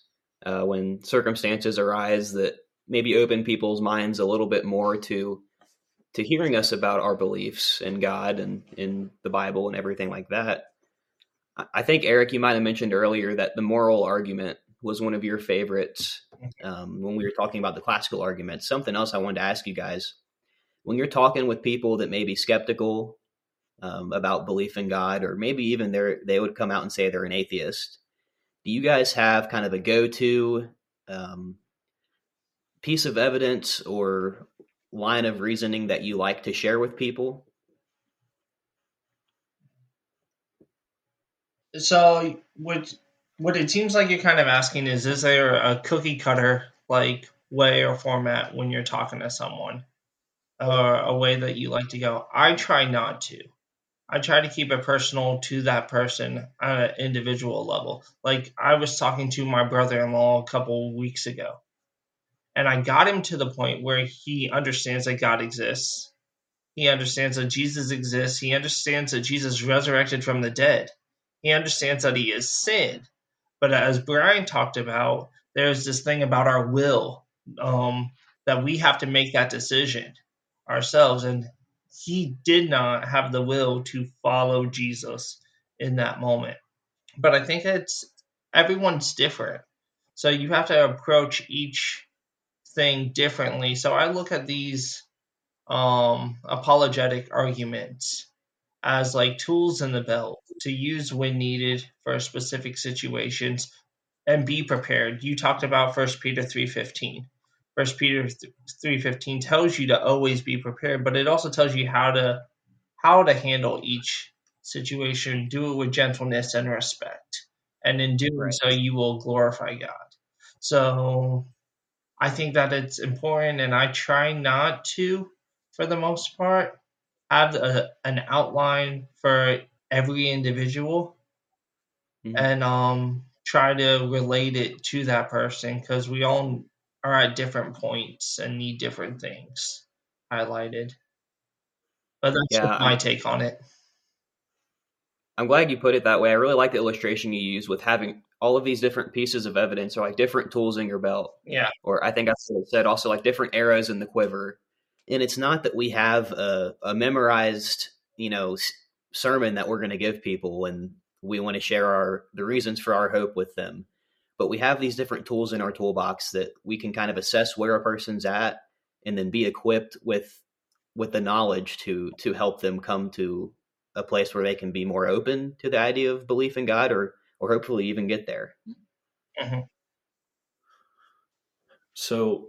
uh, when circumstances arise that maybe open people's minds a little bit more to to hearing us about our beliefs in God and in the Bible and everything like that. I think Erick, you might have mentioned earlier that the moral argument was one of your favorites um, when we were talking about the classical argument. Something else I wanted to ask you guys: when you're talking with people that may be skeptical um, about belief in God, or maybe even they they would come out and say they're an atheist, do you guys have kind of a go-to um, piece of evidence or line of reasoning that you like to share with people? So what what it seems like you're kind of asking is is there a cookie cutter like way or format when you're talking to someone? Or a way that you like to go? I try not to. I try to keep it personal to that person on an individual level. Like i was talking to my brother-in-law a couple weeks ago and i got him to the point where he understands that god exists. He understands that jesus exists. He understands that jesus resurrected from the dead. He understands that he is sin. But as Brian talked about, there's this thing about our will um, that we have to make that decision ourselves. And he did not have the will to follow Jesus in that moment. But I think it's everyone's different. So you have to approach each thing differently. So I look at these um, apologetic arguments as like tools in the belt to use when needed for specific situations and be prepared. You talked about First Peter 3:15. First Peter 3:15 tells you to always be prepared, but it also tells you how to how to handle each situation, do it with gentleness and respect. And in doing right. so you will glorify God. So I think that it's important and I try not to for the most part have a, an outline for every individual mm-hmm. and um try to relate it to that person because we all are at different points and need different things highlighted. But that's yeah, my I'm, take on it. I'm glad you put it that way. I really like the illustration you use with having all of these different pieces of evidence or like different tools in your belt. Yeah. Or I think I said also like different arrows in the quiver. And it's not that we have a, a memorized you know sermon that we're going to give people and we want to share our the reasons for our hope with them but we have these different tools in our toolbox that we can kind of assess where a person's at and then be equipped with with the knowledge to to help them come to a place where they can be more open to the idea of belief in God or or hopefully even get there. Mm-hmm. So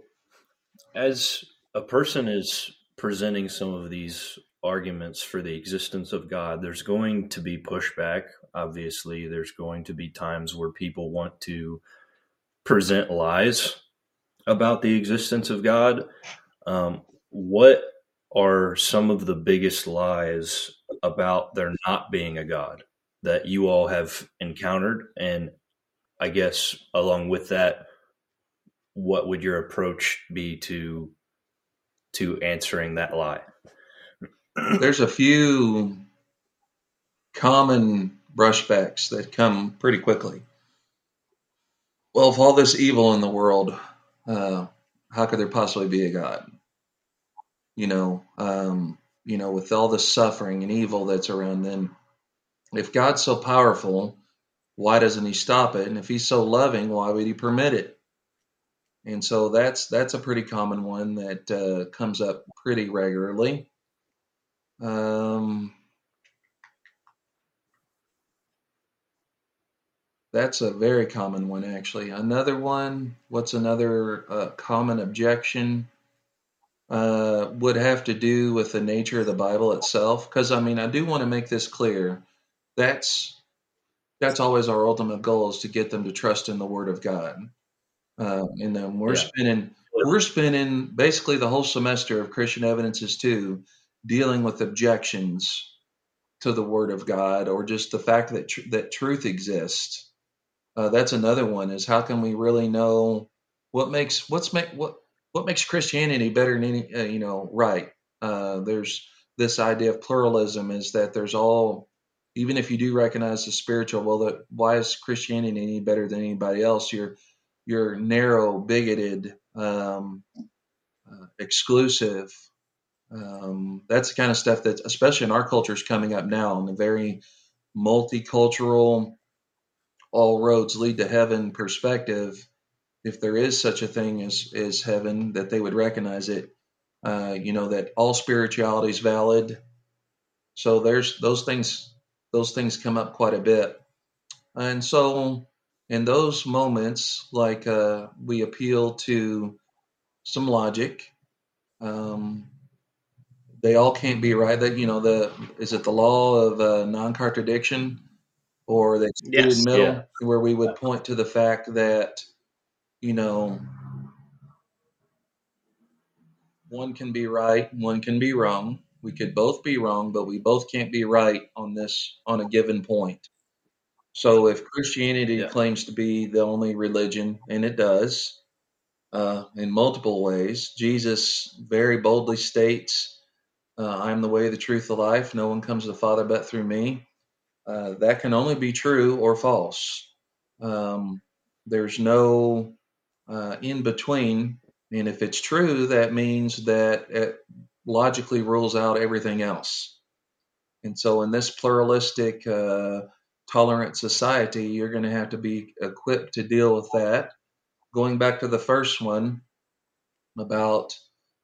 as a person is presenting some of these arguments for the existence of God, there's going to be pushback. Obviously, there's going to be times where people want to present lies about the existence of God. Um, what are some of the biggest lies about there not being a God that you all have encountered? And I guess along with that, what would your approach be to to answering that lie? There's a few common brushbacks that come pretty quickly. Well, if all this evil in the world, uh, how could there possibly be a God? You know, um, you know, with all the suffering and evil that's around, then if God's so powerful, why doesn't He stop it? And if He's so loving, why would He permit it? And so that's that's a pretty common one that uh, comes up pretty regularly. Um, that's a very common one, actually. Another one, what's another uh, common objection? Uh, would have to do with the nature of the Bible itself. Because I mean, I do want to make this clear. That's that's always our ultimate goal is to get them to trust in the Word of God. Uh, and then we're yeah. spending we're spending basically the whole semester of Christian Evidences 2 dealing with objections to the Word of God or just the fact that tr- that truth exists. Uh, that's another one. Is how can we really know what makes what's make what what makes Christianity better than any uh, you know right? Uh, there's this idea of pluralism is that there's all even if you do recognize the spiritual well that why is christianity any better than anybody else you're your narrow, bigoted, um, uh, exclusive. Um, that's the kind of stuff that, especially in our culture, is coming up now in the very multicultural, all roads lead to heaven perspective. If there is such a thing as, as heaven, that they would recognize it. Uh, you know that all spirituality is valid. So there's those things. Those things come up quite a bit, and so in those moments, like uh, we appeal to some logic. Um, they all can't be right. That you know, the is it the law of uh, non-contradiction or the excluded yes, middle, yeah. where we would point to the fact that you know one can be right, one can be wrong. We could both be wrong, but we both can't be right on this on a given point. So if Christianity yeah. claims to be the only religion, and it does uh, in multiple ways, Jesus very boldly states, uh, I am the way, the truth, the life. No one comes to the Father but through me. Uh, that can only be true or false. Um, there's no uh, in between. And if it's true, that means that it logically rules out everything else. And so, in this pluralistic, uh, tolerant society, you're going to have to be equipped to deal with that. Going back to the first one about,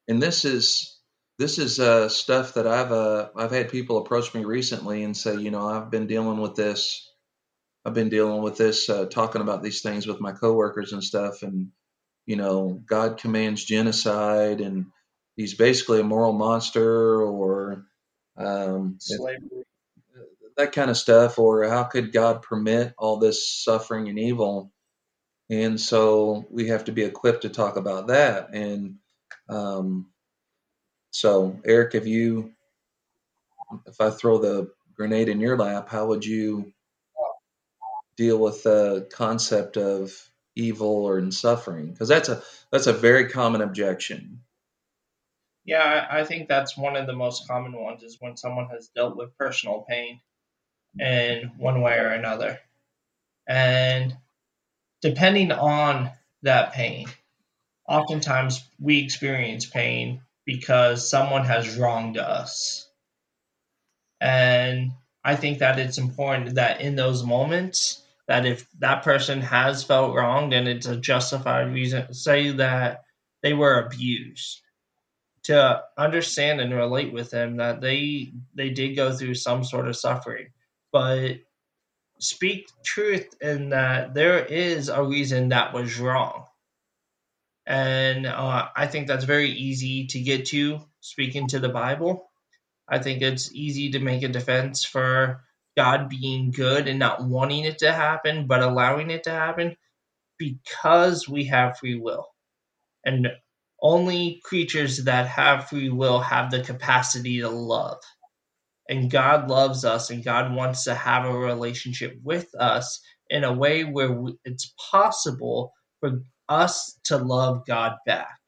and this is this is uh, stuff that I've uh, I've had people approach me recently and say, you know, I've been dealing with this. I've been dealing with this, uh, talking about these things with my coworkers and stuff, and you know, God commands genocide, and He's basically a moral monster, or um, slavery that kind of stuff, or how could God permit all this suffering and evil? And so we have to be equipped to talk about that. And um, so, Erick, if you, if I throw the grenade in your lap, how would you deal with the concept of evil or suffering? Because that's a that's a very common objection. Yeah, I think that's one of the most common ones is when someone has dealt with personal pain in one way or another. And depending on that pain, oftentimes we experience pain because someone has wronged us. And I think that it's important that in those moments, that if that person has felt wronged and it's a justified reason, say that they were abused, to understand and relate with them that they they did go through some sort of suffering, but speak truth in that there is a reason that was wrong. And uh, I think that's very easy to get to speaking to the Bible. I think it's easy to make a defense for God being good and not wanting it to happen, but allowing it to happen because we have free will. And only creatures that have free will have the capacity to love. And God loves us, and God wants to have a relationship with us in a way where it's possible for us to love God back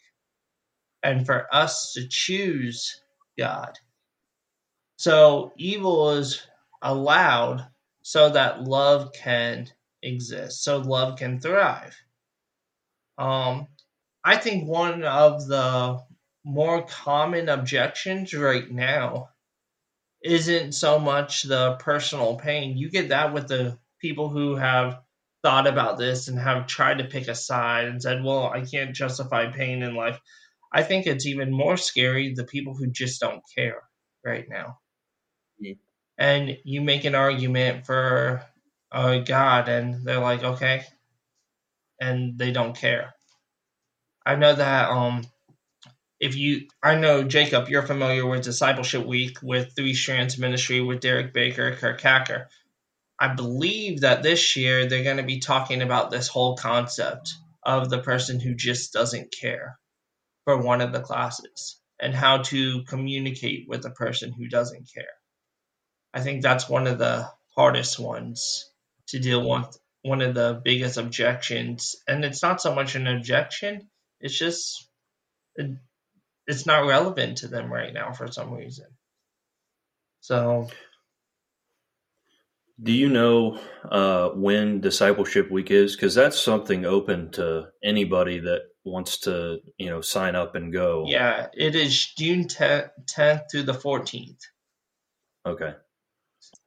and for us to choose God. So evil is allowed so that love can exist, so love can thrive. Um, I think one of the more common objections right now isn't so much the personal pain. You get that with the people who have thought about this and have tried to pick a side and said, well, I can't justify pain in life. I think it's even more scary the people who just don't care right now. Yeah. And you make an argument for uh, God, and they're like, okay, and they don't care. I know that um, if you, I know Jacob, you're familiar with Discipleship Week with Three Strands Ministry with Derek Baker, Kirk Hacker. I believe that this year they're going to be talking about this whole concept of the person who just doesn't care for one of the classes and how to communicate with a person who doesn't care. I think that's one of the hardest ones to deal with, one of the biggest objections. And it's not so much an objection, it's just it, it's not relevant to them right now for some reason. So do you know uh, when discipleship week is? Because that's something open to anybody that wants to, you know, sign up and go. Yeah, it is June 10th, 10th through the 14th. Okay.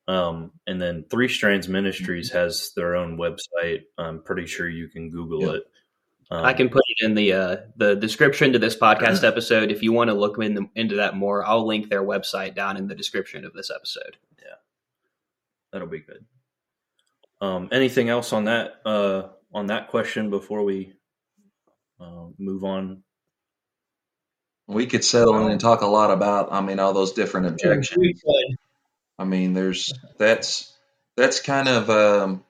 Um, and then Three Strands Ministries has their own website. I'm pretty sure you can Google yeah. it. Um, I can put it in the uh, the description to this podcast episode if you want to look in the, into that more. I'll link their website down in the description of this episode. Yeah, that'll be good. Um, anything else on that uh, on that question before we uh, move on? We could settle in and talk a lot about. I mean, all those different objections. I mean, there's that's that's kind of um,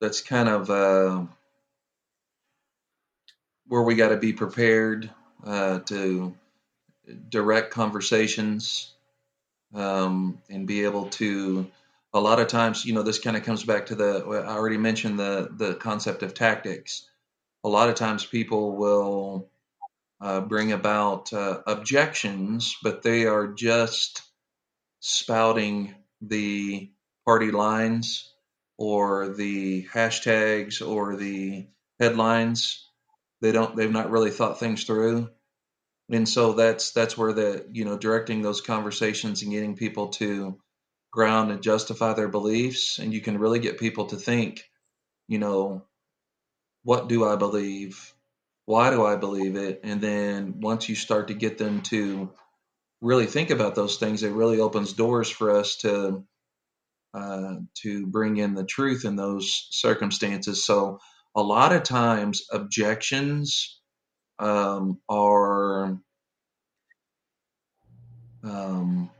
that's kind of. Uh, where we got to be prepared uh, to direct conversations um, and be able to a lot of times you know this kind of comes back to the i already mentioned the the concept of tactics. A lot of times people will uh, bring about uh, objections but they are just spouting the party lines or the hashtags or the headlines. They don't they've not really thought things through and so that's that's where the you know directing those conversations and getting people to ground and justify their beliefs. And you can really get people to think you know what do i believe? Why do i believe it? And then once you start to get them to really think about those things it really opens doors for us to uh, to bring in the truth in those circumstances. So a lot of times objections um, are um,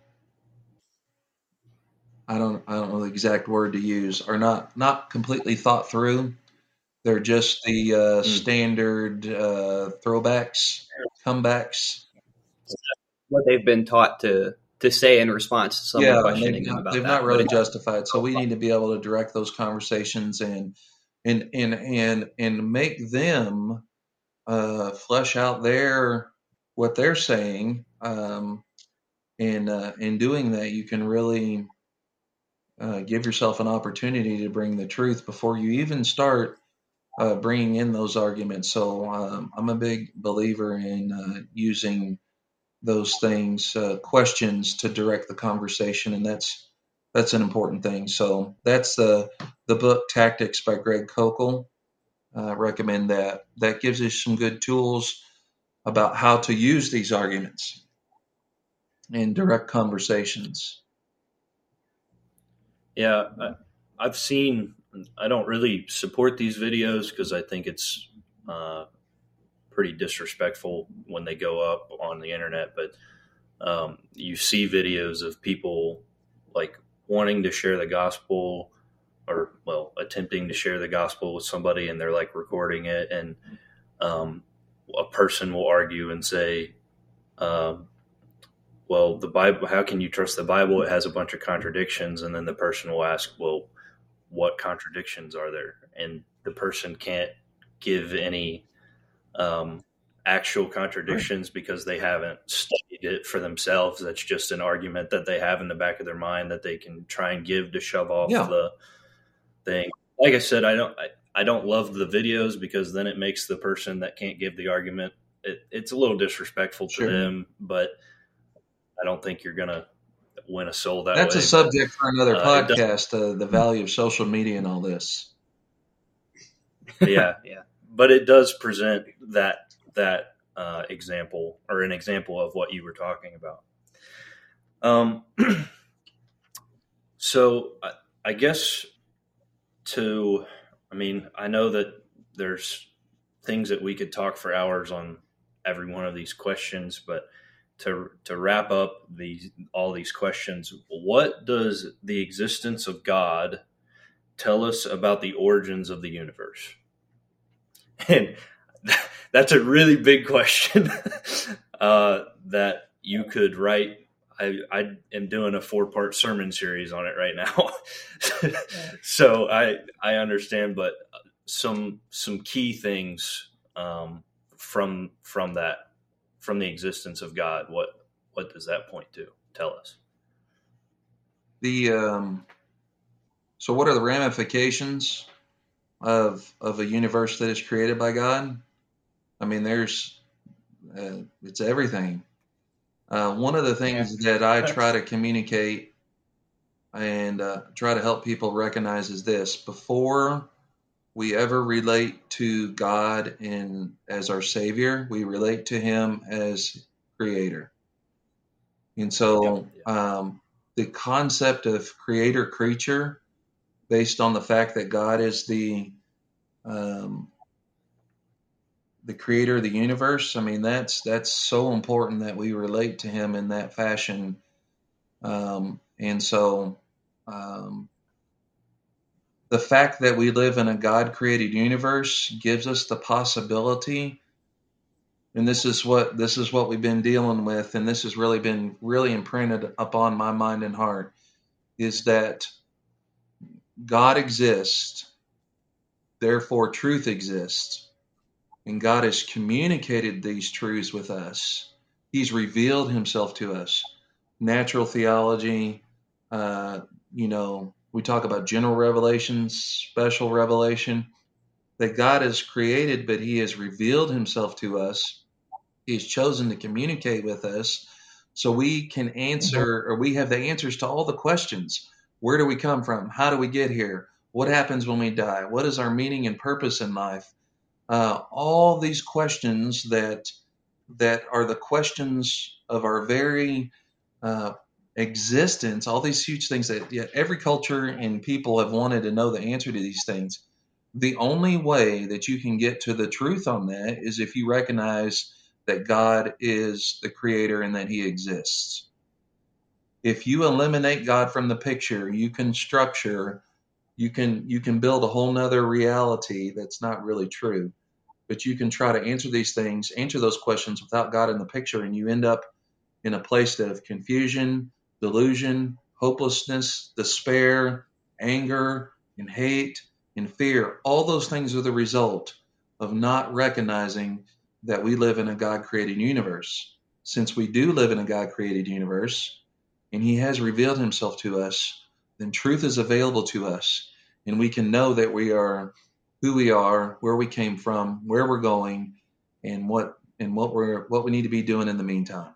I don't I don't know the exact word to use are not not completely thought through. They're just the uh, mm. standard uh, throwbacks, comebacks. What they've been taught to to say in response to someone yeah, questioning them about they've that. not really justified. So we need to be able to direct those conversations and and and and and make them uh, flesh out their what they're saying. Um, and uh, in doing that, you can really uh, give yourself an opportunity to bring the truth before you even start uh, bringing in those arguments. So um, I'm a big believer in uh, using those things, uh, questions to direct the conversation, and that's that's an important thing. So that's the the book Tactics by Greg Koukl. Uh, recommend that. That gives us some good tools about how to use these arguments in direct conversations. Yeah, I, I've seen. I don't really support these videos because I think it's uh, pretty disrespectful when they go up on the internet. But um, you see videos of people like wanting to share the gospel or well attempting to share the gospel with somebody and they're like recording it and um, a person will argue and say um, well the bible how can you trust the bible it has a bunch of contradictions and then the person will ask well what contradictions are there and the person can't give any um, actual contradictions because they haven't studied it for themselves. That's just an argument that they have in the back of their mind that they can try and give to shove off yeah. the thing. Like I said, I don't I, I, don't love the videos because then it makes the person that can't give the argument it, it's a little disrespectful to sure. them, but I don't think you're gonna win a soul that That's way. a subject for another uh, podcast, uh, the value of social media and all this. yeah, yeah but it does present that that uh, example or an example of what you were talking about. Um, so I, I guess to, I mean, I know that there's things that we could talk for hours on every one of these questions, but to to wrap up these all these questions, what does the existence of God tell us about the origins of the universe? And that's a really big question uh, that you could write. I, I am doing a four part sermon series on it right now. so I, I understand, but some, some key things um, from, from that, from the existence of God, what, what does that point to? Tell us. The, um, so what are the ramifications of of a universe that is created by God. I mean, there's uh, it's everything. Uh, one of the things yeah. that I try to communicate and uh, try to help people recognize is this: before we ever relate to God in as our Savior, we relate to Him as Creator. And so, um, the concept of creator creature based on the fact that God is the um, the creator of the universe. I mean, that's that's so important that we relate to Him in that fashion. Um, and so, um, the fact that we live in a God-created universe gives us the possibility. And this is what this is what we've been dealing with, and this has really been really imprinted upon my mind and heart, is that God exists, therefore truth exists. And God has communicated these truths with us. He's revealed himself to us. Natural theology, uh, you know, we talk about general revelation, special revelation, that God has created, but he has revealed himself to us. He has chosen to communicate with us so we can answer or we have the answers to all the questions where do we come from? How do we get here? What happens when we die? What is our meaning and purpose in life? Uh, all these questions that that are the questions of our very uh, existence. All these huge things that every culture and people have wanted to know the answer to these things. The only way that you can get to the truth on that is if you recognize that God is the creator and that He exists if you eliminate God from the picture, you can structure, you can you can build a whole nother reality that's not really true. But you can try to answer these things, answer those questions without God in the picture, and you end up in a place of confusion, delusion, hopelessness, despair, anger, and hate and fear. All those things are the result of not recognizing that we live in a God created universe. Since we do live in a God created universe, and he has revealed himself to us, then truth is available to us, and we can know that we are who we are, where we came from, where we're going, and what and what we're what we need to be doing in the meantime.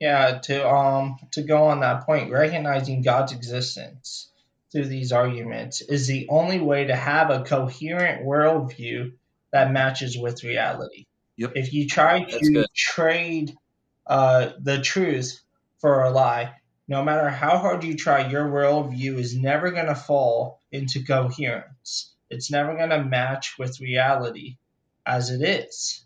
Yeah, to um to go on that point, recognizing God's existence through these arguments is the only way to have a coherent worldview that matches with reality. Yep. If you try to trade uh, the truth for a lie, no matter how hard you try, your worldview is never going to fall into coherence. It's never going to match with reality as it is.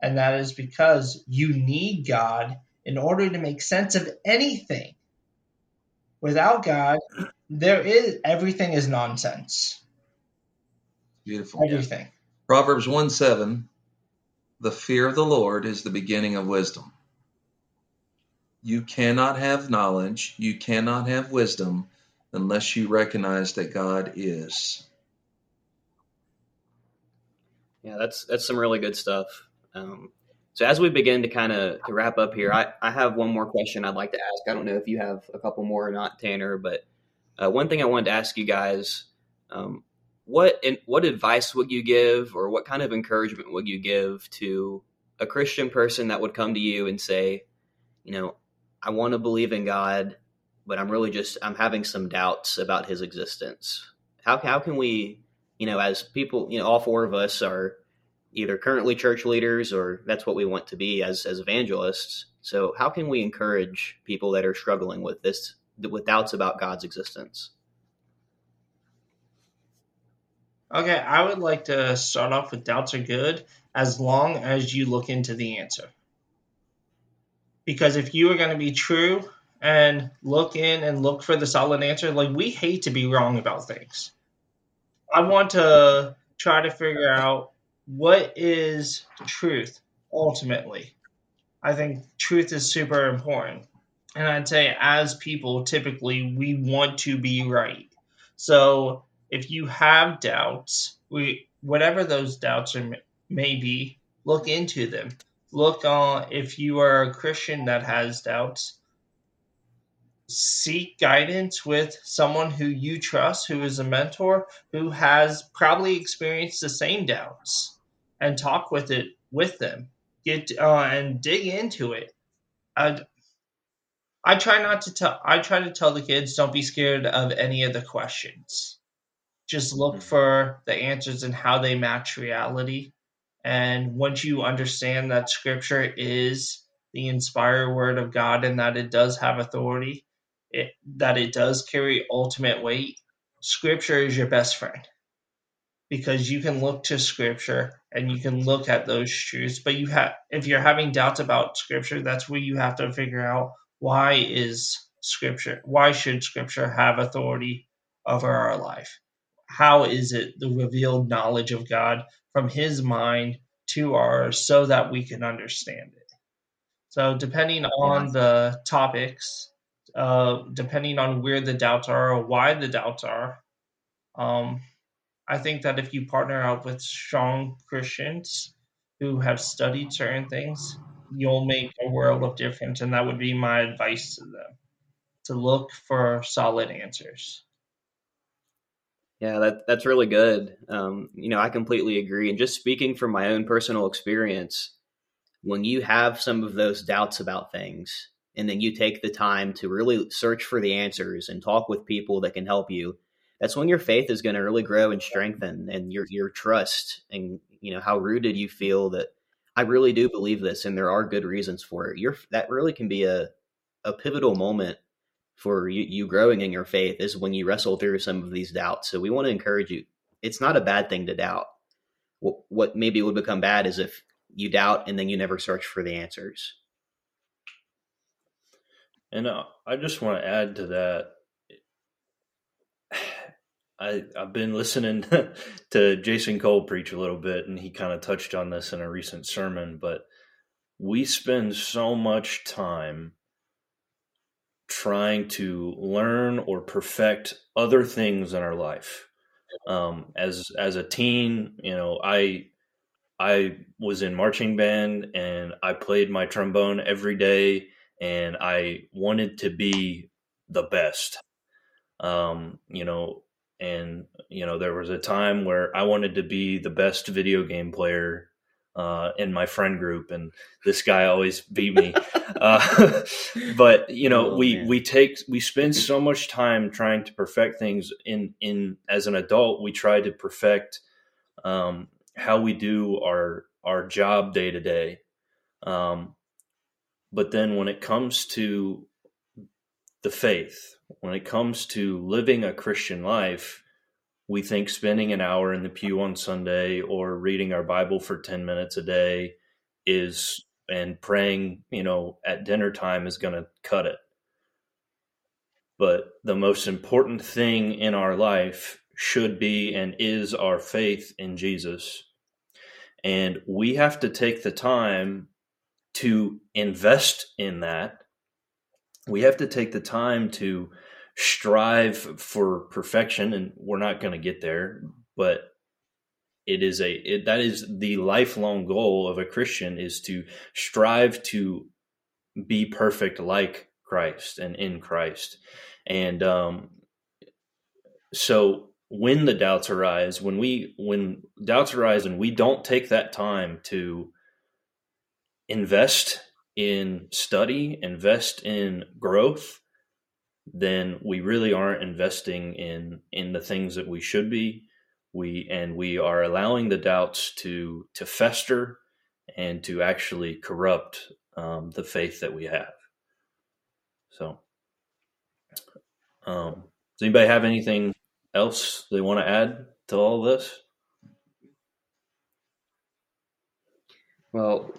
And that is because you need God in order to make sense of anything. Without God, there is everything is nonsense. Beautiful. Everything. Proverbs 1 7 The fear of the Lord is the beginning of wisdom. You cannot have knowledge, you cannot have wisdom unless you recognize that God is. Yeah, that's that's some really good stuff. Um, so as we begin to kind of to wrap up here, I, I have one more question I'd like to ask. I don't know if you have a couple more or not, Tanner, but uh, one thing I wanted to ask you guys: um, what in, what advice would you give, or what kind of encouragement would you give to a Christian person that would come to you and say, you know, I want to believe in God, but I'm really just I'm having some doubts about His existence. How how can we, you know, as people, you know, all four of us are either currently church leaders or that's what we want to be as as evangelists. So how can we encourage people that are struggling with this with doubts about God's existence? Okay, I would like to start off with doubts are good as long as you look into the answer. Because if you are going to be true and look in and look for the solid answer, like we hate to be wrong about things. I want to try to figure out what is truth ultimately? I think truth is super important. And I'd say, as people, typically we want to be right. So if you have doubts, we whatever those doubts are, may be, look into them. Look on if you are a Christian that has doubts, seek guidance with someone who you trust, who is a mentor, who has probably experienced the same doubts and talk with it with them. Get uh, and dig into it. I I try not to tell. I try to tell the kids don't be scared of any of the questions. Just look mm-hmm. for the answers and how they match reality. And once you understand that Scripture is the inspired Word of God and that it does have authority, it, that it does carry ultimate weight, Scripture is your best friend. Because you can look to scripture and you can look at those truths but you have if you're having doubts about scripture that's where you have to figure out why is scripture why should scripture have authority over our life? How is it the revealed knowledge of god from his mind to ours so that we can understand it so depending on the topics uh, depending on where the doubts are or why the doubts are um, I think that if you partner up with strong Christians who have studied certain things, you'll make a world of difference. And that would be my advice to them to look for solid answers. Yeah, that that's really good. Um, you know, I completely agree. And just speaking from my own personal experience, when you have some of those doubts about things, and then you take the time to really search for the answers and talk with people that can help you, that's when your faith is going to really grow and strengthen and your your trust and you know how rooted you feel that I really do believe this and there are good reasons for it. Your that really can be a a pivotal moment for you, you growing in your faith is when you wrestle through some of these doubts. So we want to encourage you. It's not a bad thing to doubt. What, what maybe would become bad is if you doubt and then you never search for the answers. And uh, I just want to add to that I, I've been listening to Jason Cole preach a little bit, and he kind of touched on this in a recent sermon. But we spend so much time trying to learn or perfect other things in our life. Um, as as a teen, you know, I I was in marching band and I played my trombone every day, and I wanted to be the best. Um, you know, and you know there was a time where i wanted to be the best video game player uh, in my friend group, and this guy always beat me. uh, but you know, oh, we man. we take we spend so much time trying to perfect things. In in as an adult, we try to perfect um, how we do our our job day to day. Um, but then when it comes to the faith, when it comes to living a Christian life, we think spending an hour in the pew on Sunday or reading our Bible for 10 minutes a day is and praying, you know, at dinner time is going to cut it. But the most important thing in our life should be and is our faith in Jesus. And we have to take the time to invest in that. We have to take the time to strive for perfection and we're not going to get there but it is a it, that is the lifelong goal of a christian is to strive to be perfect like christ and in christ. And um so when the doubts arise when we when doubts arise and we don't take that time to invest in study invest in growth then we really aren't investing in in the things that we should be. We and we are allowing the doubts to to fester and to actually corrupt um, the faith that we have. So um, does anybody have anything else they want to add to all this? Well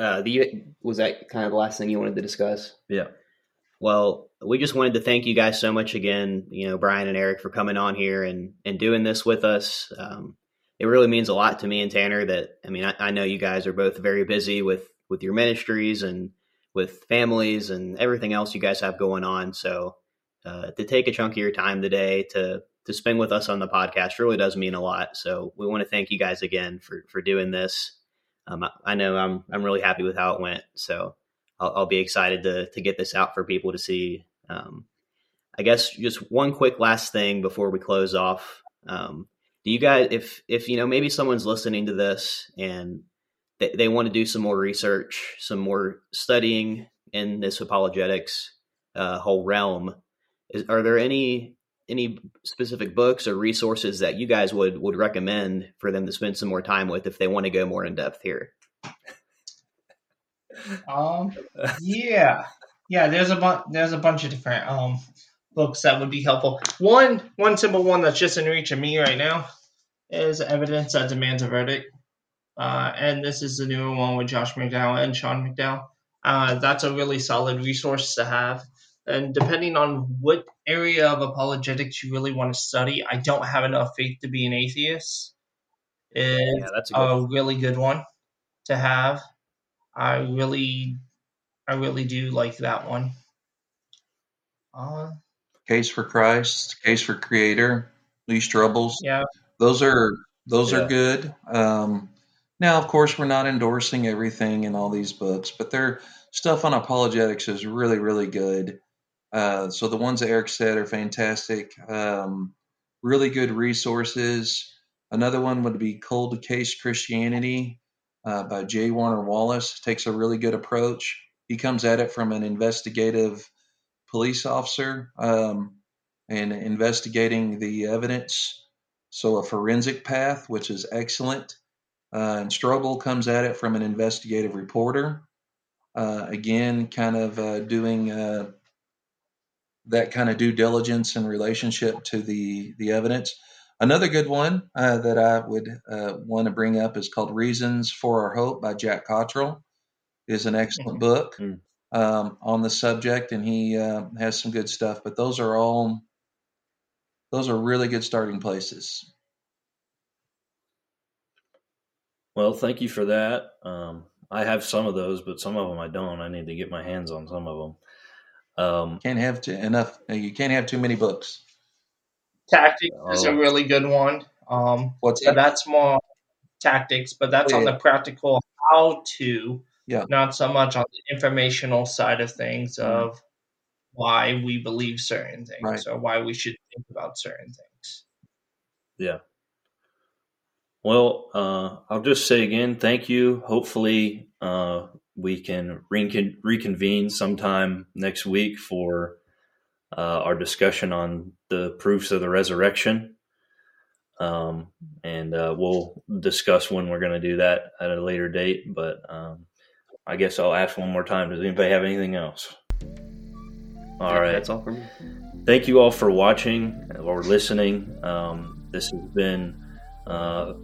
uh, the, was that kind of the last thing you wanted to discuss? Yeah. Well, we just wanted to thank you guys so much again, you know, Brian and Erick for coming on here and, and doing this with us. Um, it really means a lot to me and Tanner that, I mean, I, I, know you guys are both very busy with, with your ministries and with families and everything else you guys have going on. So, uh, to take a chunk of your time today to, to spend with us on the podcast really does mean a lot. So we want to thank you guys again for, for doing this. Um, I, I know I'm, I'm really happy with how it went. So, I'll, I'll, be excited to to get this out for people to see. Um, I guess just one quick last thing before we close off. Um, do you guys, if if you know, maybe someone's listening to this and they, they want to do some more research, some more studying in this apologetics uh, whole realm, is, are there any any specific books or resources that you guys would would recommend for them to spend some more time with if they want to go more in depth here? Um, yeah, yeah. There's a bunch. There's a bunch of different um books that would be helpful. One, one simple one that's just in reach of me right now is Evidence That Demands a Verdict. Uh, and this is the newer one with Josh McDowell and Sean McDowell. Uh, that's a really solid resource to have. And depending on what area of apologetics you really want to study, I don't have enough faith to be an atheist. Is yeah, that's a, a really good one to have. I really, I really do like that one. Uh, Case for Christ, Case for Creator, Lee Strobel. Yeah, those are those yeah. are good. Um, now, of course, we're not endorsing everything in all these books, but their stuff on apologetics is really, really good. Uh, so the ones that Erick said are fantastic. Um, really good resources. Another one would be Cold Case Christianity uh, by J. Warner Wallace takes a really good approach. He comes at it from an investigative police officer um, and investigating the evidence. So, a forensic path, which is excellent. Uh, and Strobel comes at it from an investigative reporter. Uh, again, kind of uh, doing uh, that kind of due diligence in relationship to the, the evidence. Another good one uh, that I would uh, want to bring up is called Reasons for Our Hope by Jack Cottrell. Is an excellent mm-hmm. book mm-hmm. um, on the subject, and he uh, has some good stuff. But those are all those are really good starting places. Well, thank you for that. Um, I have some of those, but some of them I don't. I need to get my hands on some of them. Um, can't have too, enough. You can't have too many books. Tactics oh. is a really good one. Um, What's that? That's more tactics, but that's oh, yeah. on the practical how to, yeah. not so much on the informational side of things mm of why we believe certain things right. or why we should think about certain things. Yeah. Well, uh, I'll just say again, thank you. Hopefully, uh, we can recon- reconvene sometime next week for uh, our discussion on the proofs of the resurrection. Um, and uh, we'll discuss when we're going to do that at a later date. But um, I guess I'll ask one more time. Does anybody have anything else? All right. That's all for me. Thank you all for watching or listening. Um, this has been uh,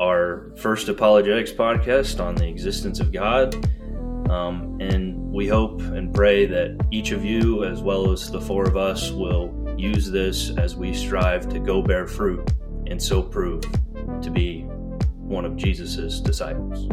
our first apologetics podcast on the existence of God. Um, and we hope and pray that each of you, as well as the four of us, will use this as we strive to go bear fruit and so prove to be one of Jesus' disciples.